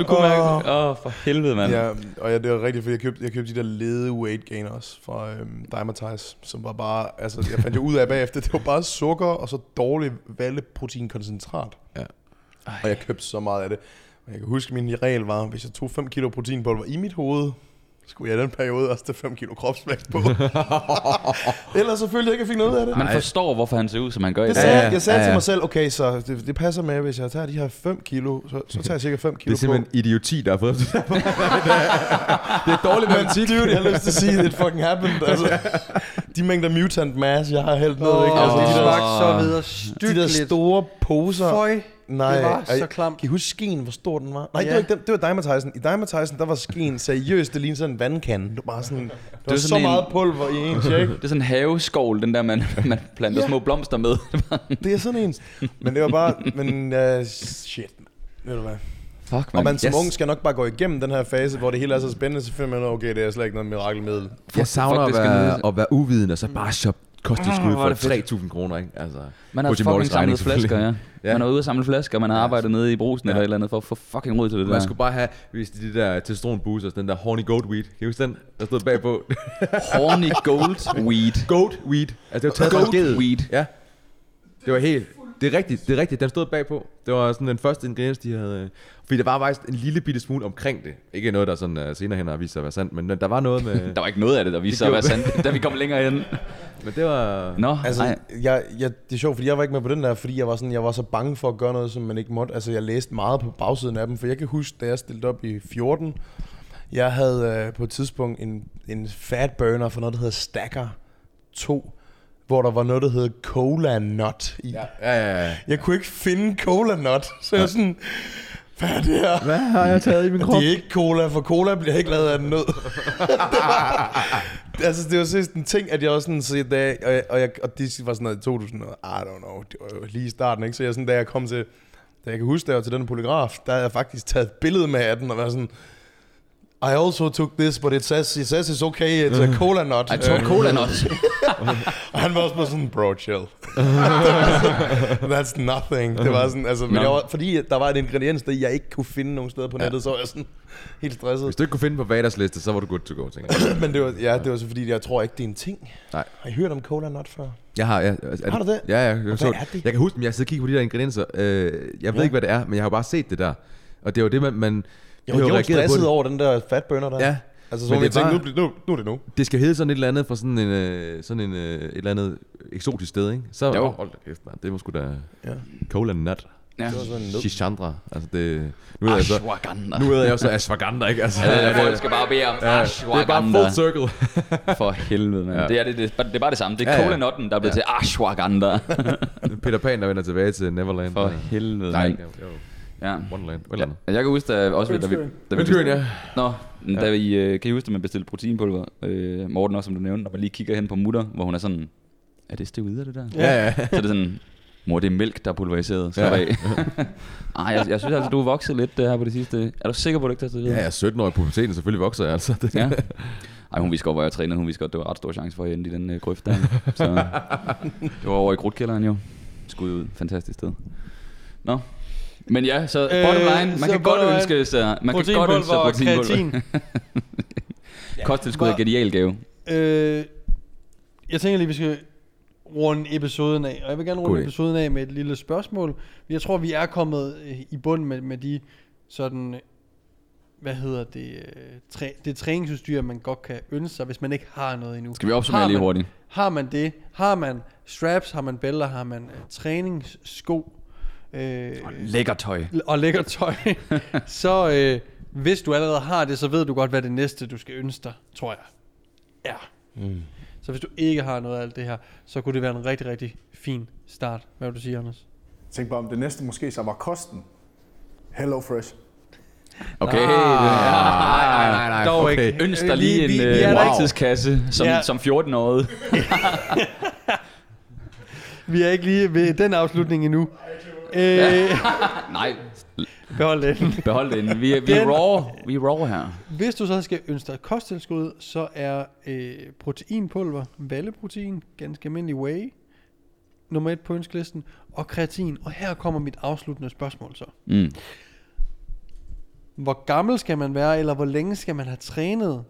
Du kunne Åh. mærke... Åh, oh, for helvede, mand. Ja, og ja, det var rigtigt, fordi jeg købte, jeg købte de der lede weight gainers fra øhm, Dymatize, som var bare, altså jeg fandt jo ud af bagefter, det var bare sukker og så dårlig valleproteinkoncentrat. Ja. Og jeg købte så meget af det. Og jeg kan huske, min regel var, hvis jeg tog 5 kilo proteinpulver i mit hoved, skulle jeg i den periode også tage 5 kilo kropsvægt på. Ellers selvfølgelig ikke, jeg fik noget ud af det. Man forstår, hvorfor han ser ud, som han gør i Det dag. sagde, Ja, ja, ja. jeg sagde Ja, til ja. mig selv, okay, så det, det passer med, hvis jeg tager de her 5 kilo, så, så tager jeg cirka 5 Det kilo er simpelthen idioti, der har fået det. det er dårlig på. Men matematik. dude, jeg har lyst til at sige, it fucking happened. Altså, de mængder mutant mass, jeg har hældt ned, ikke? Altså, det de, der, så videre de der store poser. Føj, Nej, det var så klamt. Kan I huske skeen, hvor stor den var? Nej, Ja. det var ikke den, det var Dymatizen. I Dymatizen, der var skeen seriøst, det lignede sådan en vandkande. Det var bare sådan, det var, så sådan en- meget pulver i en shake. Det er sådan en haveskål, den der, man, man planter Ja. små blomster med. Det er sådan en. Men det var bare, men uh, shit, ved du hvad. Fuck, Og man som ung skal nok bare gå igennem den her fase, hvor det hele er så spændende, så finder man, okay, det er slet ikke noget mirakelmiddel. Jeg savner fuck, at det skal være, at være uviden, og så bare shoppe kosttilskud er det for 3.000 kroner, ikke? Altså, Man har fucking samlet flasker, ja. Ja. Man er ude og samle flasker, man har arbejdet nede i brusen eller et eller andet for at få fucking råd til det Man der. skulle bare have, hvis de der testosteron boosters, den der horny goat weed. Kan I huske den? Der stod bagpå. Horny gold weed. goat weed. Altså det var taget Goat weed. Ja. Det var helt... Det er rigtigt, det er rigtigt. Den stod bagpå. Det var sådan den første ingrediens, de havde... øh, Fordi der var faktisk en lille bitte smule omkring det. Ikke noget, der sådan uh, senere hen har vist sig at være sandt, men der var noget med... Der var ikke noget af det, der viste sig at være sandt, da vi kom længere hen. men det var... Nå, Altså, nej. jeg, jeg, det er sjovt, fordi jeg var ikke med på den der, fordi jeg var, sådan, jeg var så bange for at gøre noget, som man ikke måtte. Altså, jeg læste meget på bagsiden af dem, for jeg kan huske, da jeg stillede op i 14, jeg havde øh, på et tidspunkt en, en fat burner for noget, der hedder Stacker 2, hvor der var noget, der hedder Cola Nut i. Ja. Ja, ja, ja. Jeg kunne ikke finde Cola Nut, så jeg var sådan, hvad er det her? Hvad har jeg taget i min Det er ikke cola, for cola bliver ikke lavet af en nød. det var, altså, det var sådan en ting, at jeg også sådan, så da, og, jeg, og, jeg, og de var sådan noget i 2000, og I don't know, det var jo lige i starten, ikke? Så jeg sådan, da jeg kom til, da jeg kan huske, da jeg var til den polygraf, der havde jeg faktisk taget et billede med af den, og var sådan, I also took this, but it says, it says it's okay, it's a cola nut. I took cola nuts. Og han var også bare sådan, bro, chill. That's nothing. Det var sådan, altså, men jeg var, fordi der var en ingrediens, der jeg ikke kunne finde nogen steder på nettet, så var jeg sådan helt stresset. Hvis du ikke kunne finde på Vaders liste, så var du good to go, tænker jeg. Men det var, ja, det var så fordi, jeg tror ikke, det er en ting. Nej. Har I hørt om cola nut før? Jeg har, ja, er Har du det? Ja, ja. Jeg, så, det? jeg kan huske, at jeg sidder og kigger på de der ingredienser. Øh, jeg ved Ja. ikke, hvad det er, men jeg har bare set det der. Og det jo det, man... man Jeg var jo reageret stresset det. over den der fat burner der. Ja, Altså, så Men var jeg det er tænkte, bare- nu, nu, nu er det nu. det skal hedde sådan et eller andet fra sådan en, øh, sådan en øh, et eller andet eksotisk sted, ikke? Så, Jo. oh, hold da kæft, man. Det var sgu da Ja. cola nut. Ja. Sådan. Shishandra. Altså det... Nu er jeg så... Ashwagandha. Nu er jeg jo så ashwagandha, ikke? Altså, Ja, det, folk skal bare bede om det er bare ashwagandha. full circle. For helvede, mand. Ja. Ja. Det, er det, det, det er bare det samme. Det er Ja, ja, ja. cola nutten, der er blevet Ja. til ashwagandha. Peter Pan, der vender tilbage til Neverland. For Ja. helvede, Nej, jo. Ja. Wonderland. Ja. Jeg kan huske, da, også, da vi, da vi Ønskeøen, ja. Da vi, øh, kan I huske, at man bestilte proteinpulver? Øh, Morten også, som du nævnte, når man lige kigger hen på mutter, hvor hun er sådan, er det steroider, det der? Ja, ja. Så er det sådan, mor, det er mælk, der er pulveriseret. Slap Ja. af. Ej, jeg, jeg synes altså, du er vokset lidt øh, her på det sidste. Er du sikker på, at du ikke tager steroider? Ja, jeg er 17 år i puberteten, selvfølgelig vokser jeg altså. Det, Ja. Ej, hun vidste godt, hvor jeg trænede. Hun vidste godt, det var ret stor chance for at ende i den øh, grøft der. Så det var over i krudtkælderen jo. Skud ud. Fantastisk sted. Nå. Men ja, så Øh, bottom line, man så kan godt ønske sig, man kan godt ønske sig proteinpulver. Kosttilskud er Hvor- genial gave. Øh, jeg tænker lige, vi skal runde episoden af. Og jeg vil gerne runde God episoden af med et lille spørgsmål. Jeg tror, vi er kommet øh, i bund med, med de sådan... øh, Hvad hedder det? øh, Træ, det træningsudstyr, man godt kan ønske sig, hvis man ikke har noget endnu. Skal vi opsummere lige hurtigt? Har man det? Har man straps? Har man bælter? Har man øh, træningssko? Øh, Lækker tøj. og lækker tøj, så øh, hvis du allerede har det, så ved du godt, hvad det næste, du skal ønske dig, tror jeg, er. Mm. Så hvis du ikke har noget af alt det her, så kunne det være en rigtig, rigtig fin start. Hvad vil du sige, Anders? Tænk bare, om det næste måske så var kosten. Hello Fresh. Okay. Ah, nej, nej, nej. Dog okay. ikke. Ønsk dig lige vi- en vi- vi øh, er ikke- måltidskasse som, Ja. som 14-årig. Vi er ikke lige ved den afslutning endnu. Øh, Nej, behold den. behold den. Vi er, vi er raw. Vi er raw her. Hvis du så skal ønske dig et kosttilskud, så er øh, proteinpulver, valleprotein, ganske almindelig whey, nummer et på ønskelisten, og kreatin. Og her kommer mit afsluttende spørgsmål så. Mm. Hvor gammel skal man være, eller hvor længe skal man have trænet,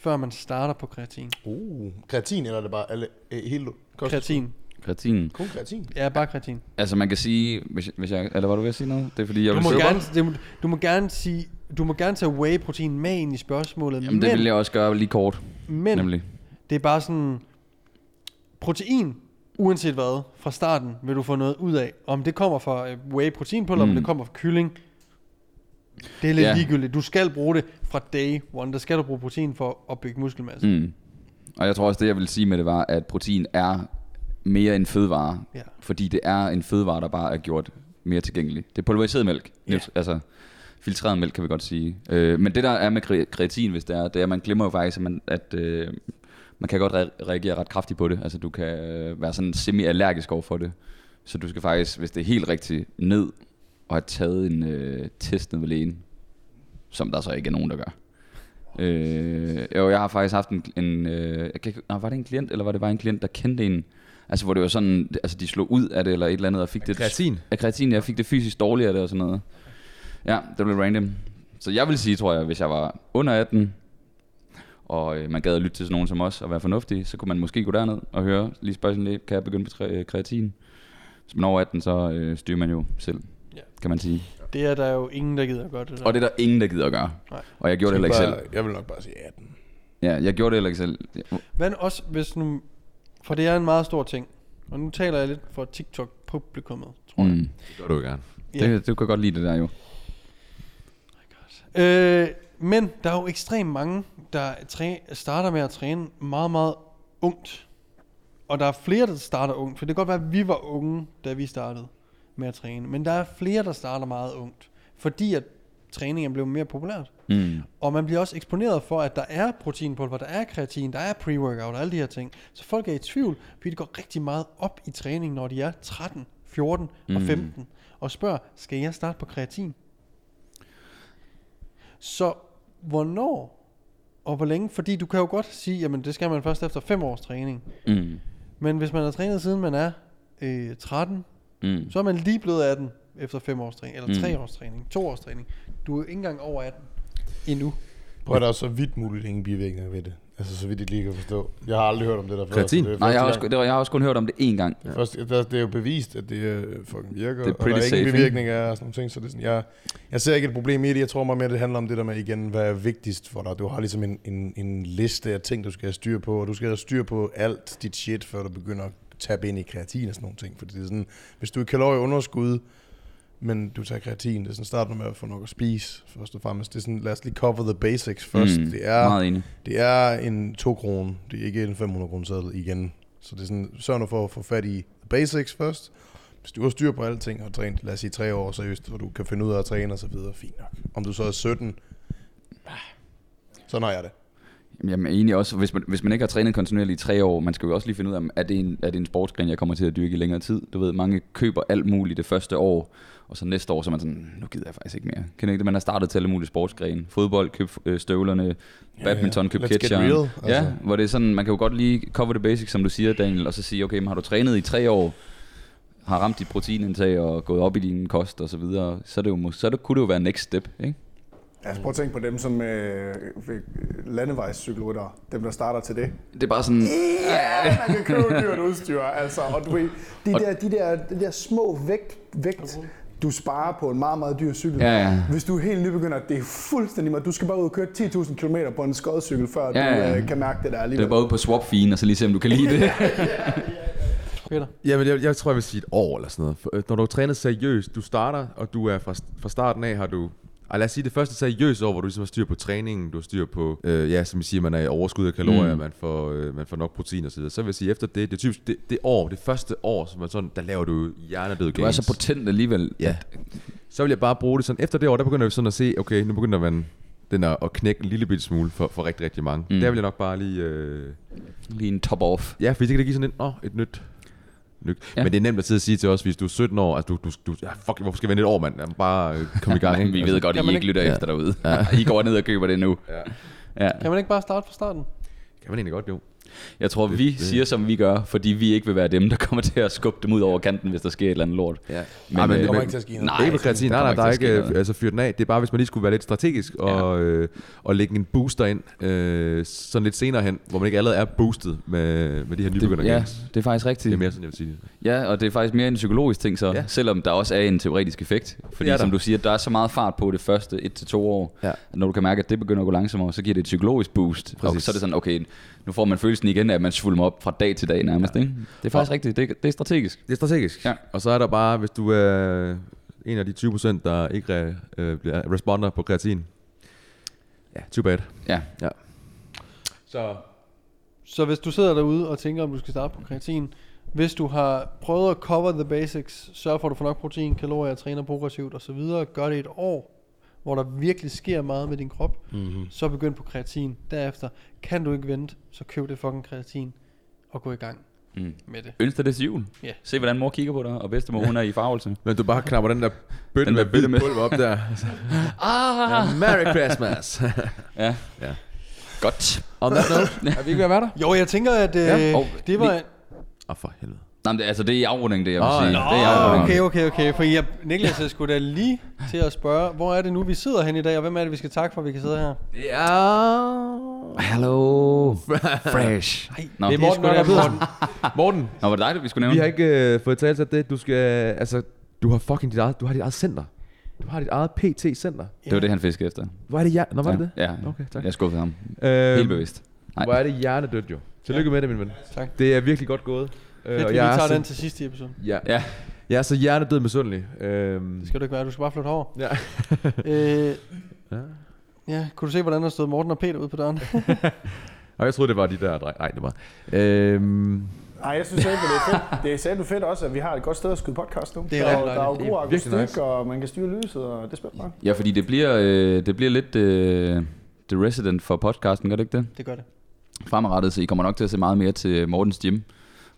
før man starter på kreatin? Uh, kreatin, eller er det bare alle, øh, hele kost? Kreatin. Kreatin. Kun kreatin. Ja, bare kreatin. Altså man kan sige, hvis, hvis jeg, eller var du ved at sige noget? Det er fordi, jeg Du vil må, sige- gerne, du, må, du må gerne sige, du må gerne tage whey protein med ind i spørgsmålet, Jamen men, det vil jeg også gøre lige kort, men nemlig. det er bare sådan, protein, uanset hvad, fra starten vil du få noget ud af. Om det kommer fra øh, whey proteinpulver, mm. om det kommer fra kylling, det er lidt Ja. ligegyldigt. Du skal bruge det fra day one. Der skal du bruge protein for at bygge muskelmasse. Mm. Og jeg tror også, det jeg vil sige med det var, at protein er mere en fødevare. Ja. Fordi det er en fødevare, der bare er gjort mere tilgængelig. Det er pulveriseret mælk. Ja. Altså, filtreret mælk, kan vi godt sige. Øh, men det der er med kre- kreatin, hvis det er, det er, at man glemmer jo faktisk, at man, at, øh, man kan godt re- reagere ret kraftigt på det. Altså, du kan øh, være sådan semi-allergisk over for det. Så du skal faktisk, hvis det er helt rigtigt, ned og have taget en øh, test ned ved lægen. Som der så ikke er nogen, der gør. Øh, jo, jeg har faktisk haft en, en øh, jeg kan, ikke- var det en klient, eller var det bare en klient, der kendte en, altså hvor det var sådan, altså de slog ud af det, eller et eller andet, og fik det, Kreatin. af kreatin, jeg fik det fysisk dårligt af det og sådan noget. Ja, det blev random. Så jeg vil sige, tror jeg, hvis jeg var under 18, og øh, man gad at lytte til sådan nogen som os, og være fornuftig, så kunne man måske gå derned og høre, lige spørge sin læge, kan jeg begynde på tre, kreatin? Hvis man er over 18, så øh, styrer man jo selv, Ja. kan man sige. Det er der jo ingen, der gider at gøre det der. Og det er der ingen, der gider at gøre. Nej. Og jeg gjorde det heller ikke selv. Bare- Jeg vil nok bare sige 18. Ja, jeg gjorde det heller ikke selv. Men også hvis nu... For det er en meget stor ting. Og nu taler jeg lidt for TikTok-publikummet, tror jeg. Mm. Det gør du gerne. Ja. Det, du kan godt lide det der jo. Øh, men der er jo ekstremt mange, der træ, starter med at træne meget, meget ungt. Og der er flere, der starter ungt. For det kan godt være, at vi var unge, da vi startede med at træne. Men der er flere, der starter meget ungt. Fordi at træning er blevet mere populært. Mm. Og man bliver også eksponeret for, at der er proteinpulver, der er kreatin, der er pre-workout og alle de her ting. Så folk er i tvivl, fordi de går rigtig meget op i træning, når de er 13, 14 og Mm. 15. Og spørger, skal jeg starte på kreatin? Så hvornår og hvor længe? Fordi du kan jo godt sige, jamen det skal man først efter 5 års træning. Mm. Men hvis man har trænet siden man er øh, 13, Mm. så er man lige blevet 18 efter 5 års træning, eller 3 Mm. års træning, 2 års træning. Du er ikke engang over 18 endnu. Prøv at der er så vidt muligt ingen bivirkninger ved det. Altså så vidt jeg lige kan forstå. Jeg har aldrig hørt om det der før. Kreatin? så det er Nej, jeg har, også, det var, jeg har også kun hørt om det én gang. gang. Først, der, det er jo bevist, at det øh, fucking virker, Det er og der er ingen bivirkninger og sådan nogle ting. Så det er sådan, jeg, jeg ser ikke et problem i det. Jeg tror meget mere, det handler om det der med igen, hvad er vigtigst for dig. Du har ligesom en, en, en liste af ting, du skal have styr på, og du skal have styr på alt dit shit, før du begynder at tabe ind i kreatin og sådan nogle ting. Fordi det er sådan, hvis du er i kalorieunderskud, men du tager kreatin, det er sådan, start nu med at få nok at spise, først og fremmest. Det er sådan, lad os lige cover the basics først. Mm. Det er, Meget enig. det er en 2 kroner, det er ikke en 500 kroner seddel igen. Så det er sådan, sørg nu for at få fat i the basics først. Hvis du har styr på alting og trænet, lad os sige tre år seriøst, hvor du kan finde ud af at træne og så videre, fint nok. Om du så er 17, ah, sådan har jeg det. Jamen, jeg enig også, hvis man, hvis man ikke har trænet kontinuerligt i tre år, man skal jo også lige finde ud af, er det, en, er det en sportsgren, jeg kommer til at dyrke i længere tid? Du ved, mange køber alt muligt det første år, og så næste år, så er man sådan, nu gider jeg faktisk ikke mere. Kan ikke det, man har startet til alle mulige sportsgrene. Fodbold, køb øh, støvlerne, badminton, køb get ketcheren. real, Ja, altså. hvor det er sådan, man kan jo godt lige cover the basics, som du siger, Daniel, og så sige, okay, men har du trænet i tre år, har ramt dit proteinindtag og gået op i din kost og så videre, så, er det jo, så er det, kunne det jo være next step, ikke? Altså prøv at tænke på dem som øh, landevejscykelryttere, dem der starter til det. Det er bare sådan, Ja, man kan købe dyrt udstyr, altså. Og du ved, de der, de der, de der små vægt, vægt, du sparer på en meget, meget dyr cykel. Ja, ja. Hvis du er helt nybegynder, det er fuldstændig meget. Du skal bare ud og køre 10.000 km på en skodcykel, før Ja, du ja. øh, kan mærke det der det alligevel. er bare ud på swapfien, og så lige se, om du kan lide det. Peter? Jamen, jeg, jeg tror, jeg vil sige et år eller sådan noget. For, øh, når du har trænet seriøst, du starter, og du er fra, fra starten af, har du... Ej, lad os sige det første seriøse år, hvor du ligesom har styr på træningen, du har styr på, øh, ja, som I siger, man er i overskud af kalorier, Mm. man, får, øh, man får nok protein og så videre. Så vil jeg sige, efter det, det er typisk det, det år, det første år, som er sådan, der laver du hjernedød Du er så potent alligevel. Ja. Så vil jeg bare bruge det sådan, efter det år, der begynder vi sådan at se, okay, nu begynder man den at, at knække en lille bitte smule for, for rigtig, rigtig mange. Mm. Der vil jeg nok bare lige... Øh, Lige en top off. Ja, fordi det kan give sådan et, åh, et nyt... nyt. Ja. Ja. Men det er nemt at sidde og sige til os, hvis du er 17 år, at du, du, du ja, fuck, hvorfor skal vi vente et år, mand? Jamen, bare øh, kom i gang. Ikke? vi ved godt, Kan at I ikke lytter Ja. efter derude. I går ned og køber det nu. Ja. Ja. Kan man ikke bare starte fra starten? Kan man egentlig godt, jo. Jeg tror, vi det- siger, som vi gør, fordi vi ikke vil være dem, der kommer til at skubbe dem ud over kanten, hvis der sker et eller andet lort. Ja. Men, Nej, men, øh, det kommer men, ikke til at ske noget. Nej, ikke kreatin. Nej, nej, der er ikke altså, fyrt den af. Det er bare, hvis man lige skulle være lidt strategisk og, øh, og lægge en booster ind øh, sådan lidt senere hen, hvor man ikke allerede er boostet med, med de her nybegynder det, ja, det er faktisk rigtigt. Det er mere sådan, jeg vil sige det. Ja, og det er faktisk mere en psykologisk ting så, ja. Ja. selvom der også er en teoretisk effekt. Fordi Det der. som du siger, der er så meget fart på det første 1-2 år, Ja. at når du kan mærke, at det begynder at gå langsommere, så giver det et psykologisk boost. Og Præcis. så er det sådan, okay, nu får man følelsen igen af, at man svulmer op fra dag til dag nærmest. Ja. Ikke? Det er faktisk Og- rigtigt, det, er- det er strategisk. Det er strategisk. Ja. Og så er der bare, hvis du er en af de 20%, der ikke re, øh, bliver responder på kreatin. Ja, too bad. Ja. Ja. Så Så hvis du sidder derude og tænker, om du skal starte på kreatin, hvis du har prøvet at cover the basics, sørg for, at du får nok protein, kalorier, træner progressivt osv., gør det et år, hvor der virkelig sker meget med din krop, Mm-hmm. så begynd på kreatin. Derefter kan du ikke vente, så køb det fucking kreatin og gå i gang Mm. med det. Ønsker det til jul. Ja. Se, hvordan mor kigger på dig, og bedstemor, hun er i farvelse. Men du bare knapper den der bøtte Den med bøtte med- pulver op der. Ah! ja, Merry Christmas. Ja. Ja. Godt. On that note, er vi ikke ved at være der? Jo, jeg tænker, at øh, Ja, ja, og det var... Åh, oh, for helvede. Nej, men det, altså, det er i afrunding, det jeg vil Åh, sige. nå, det er afrunding. Okay, okay, okay. For jeg, Niklas, jeg skulle da lige til at spørge, hvor er det nu, vi sidder hen i dag, og hvem er det, vi skal takke for, at vi kan sidde her? Det er... Hello, fresh. Nå, Det er Morten sgu da Nørgaard Pedersen. Morten, Nå, var det dig, vi skulle nævne? vi har ikke øh, fået talt sig det. Du skal... Altså, du har fucking dit eget, du har dit eget center. Du har dit eget PT-center. Det var det, han fiskede efter. Hvor er det jer? Nå, var det det? Ja, Okay, tak. jeg skuffede ham. Øhm, Helt bevidst. Nej. Hvor er det hjernedødt jo. Tillykke med det, min ven. Tak. Det er virkelig godt gået. Øh, Fedt, og vi jeg lige er tager så- den til sidst i episoden. Ja, Ja, jeg er så hjernedød misundelig. Øhm, Det skal du ikke være, du skal bare flytte over. ja. Øh, Ja. ja, kunne du se, hvordan der stod Morten og Peter ude på døren? Og jeg troede, det var de der dreng. Nej, det var... Øhm, Nej, jeg synes ikke, det er fedt. Det er sandt fedt også, at vi har et godt sted at skyde podcast nu. Det er der, rigtig der er jo god akustik, nice. og man kan styre lyset, og det er spændende. nok. ja fordi det bliver, øh, det bliver lidt øh, The Resident for podcasten, gør det ikke det? det gør det. Fremadrettet, så I kommer nok til at se meget mere til Mortens Gym.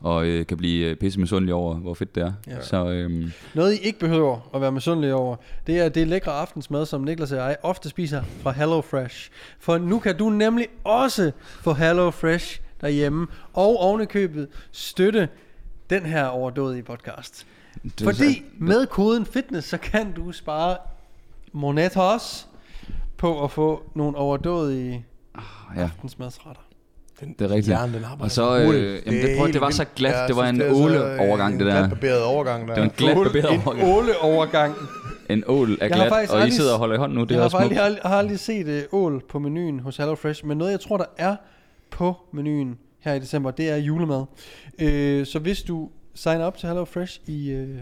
Og øh, kan blive øh, pisse misundelige over, hvor fedt det er. Ja. Så øhm, Noget, I ikke behøver at være misundelige over, det er det lækre aftensmad, som Niklas og jeg ofte spiser fra Hello Fresh. For nu kan du nemlig også få Hello Fresh derhjemme, og ovenikøbet støtte den her overdådige podcast. det Fordi så- med koden FITNESS, så kan du spare monetos på at få nogle overdådige Ja, aftensmadsretter. Den, Det er rigtigt. Hjernen, den Og så, øh, jamen, det- prøv, det var så glat. Jeg Det var en er åle-overgang, øh, det der. En glat overgang der. det var en glat barberet En overgang. åle-overgang. En ål er Jeg glat, og I aldrig- sidder og holder i hånden nu. Det jeg er har faktisk aldrig, har aldrig set uh, ål på menuen hos HelloFresh, men noget jeg tror, der er på menuen her i december, det er julemad. Øh, så hvis du signer op til HelloFresh i, øh,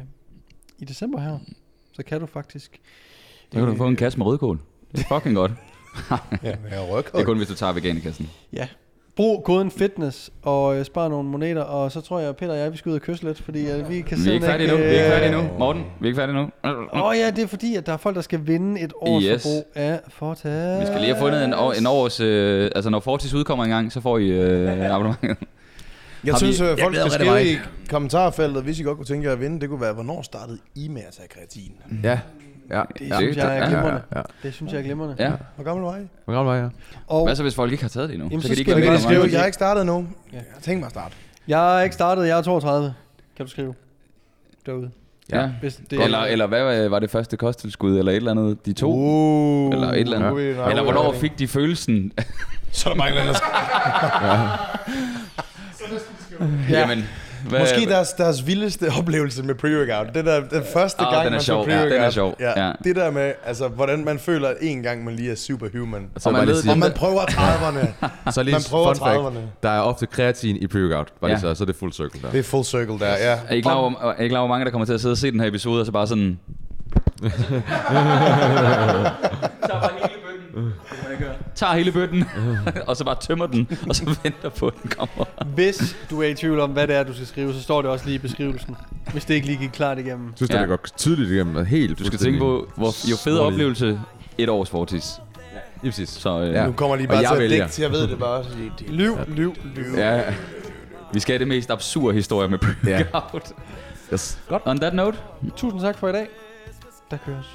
i december her, så kan du faktisk... Så kan du få en kasse med rødkål. Det er fucking godt. Ja, jeg rykker. Det er kun, hvis du tager veganerkassen. Ja. Brug koden FITNESS og øh, spar nogle moneter, og så tror jeg, at Peter og jeg, vi skal ud og kysse lidt, fordi øh, vi kan Vi er ikke færdige nu. Vi er ikke færdige nu. øh, Morten, vi er ikke færdige nu. Åh oh, ja, det er fordi, at der er folk, der skal vinde et års Yes. forbrug af Fortas. Vi skal lige have fundet en, år, en års... Øh, altså, når Fortis udkommer en gang, så får I øh, abonnementet. Jeg Har synes, vi- at folk ved, skal skrive i kommentarfeltet, hvis I godt kunne tænke jer at vinde. Det kunne være, hvornår startede I med at tage kreatin? ja. Ja. Det ja. synes jeg er ja, glimrende. Ja, ja. Det synes jeg er glimrende. Ja. Hvor gammel var I? Hvor gammel var jeg? Og Hvad så, hvis folk ikke har taget det endnu? Jamen, så så kan de skal ikke skrive, jeg har ikke startet endnu. Ja. Jeg tænker mig at starte. jeg er ikke startet, jeg er 32. Kan du skrive? Derude. Ja. Hvis det Eller, eller hvad var det første kosttilskud, eller et eller andet? De to? Uh, Eller et eller andet. er vi nok- Eller hvornår fik de følelsen? Så er der mange andre. Ja. Jamen, hvad, Måske deres, deres vildeste oplevelse med pre-workout. Det der, den første Åh, gang, den er man sjov. så Ja, pre-workout. den er sjov. Ja, Ja. Det der med, altså, hvordan man føler at en gang, man lige er superhuman. Så Og man ved, Og man prøver 30'erne. så lige man prøver fun fact, 30'erne. der er ofte kreatin i pre-workout, bare lige Ja. så, så er det full circle der. Det er full circle der, ja. er I klar over, er I klar over, hvor mange der kommer til at sidde og se den her episode, og så bare sådan... tager bare. Tager hele bøtten, og så bare tømmer den, og så venter på, at den kommer. Hvis du er i tvivl om, hvad det er, du skal skrive, så står det også lige i beskrivelsen. Hvis det ikke lige gik klart igennem. Jeg synes, Ja. det går tydeligt igennem. Helt Du skal tænke på, hvor, jo federe oplevelse, et års fortis. Ja, præcis. Så øh, Ja. ja. Nu kommer Og bare jeg til at vælger. digte, jeg ved det bare Lyv, lyv, lyv. ja, vi skal have det mest absurde historie med pre-workout. Yes. Godt. On that note, Tusind tak for i dag. Der køres.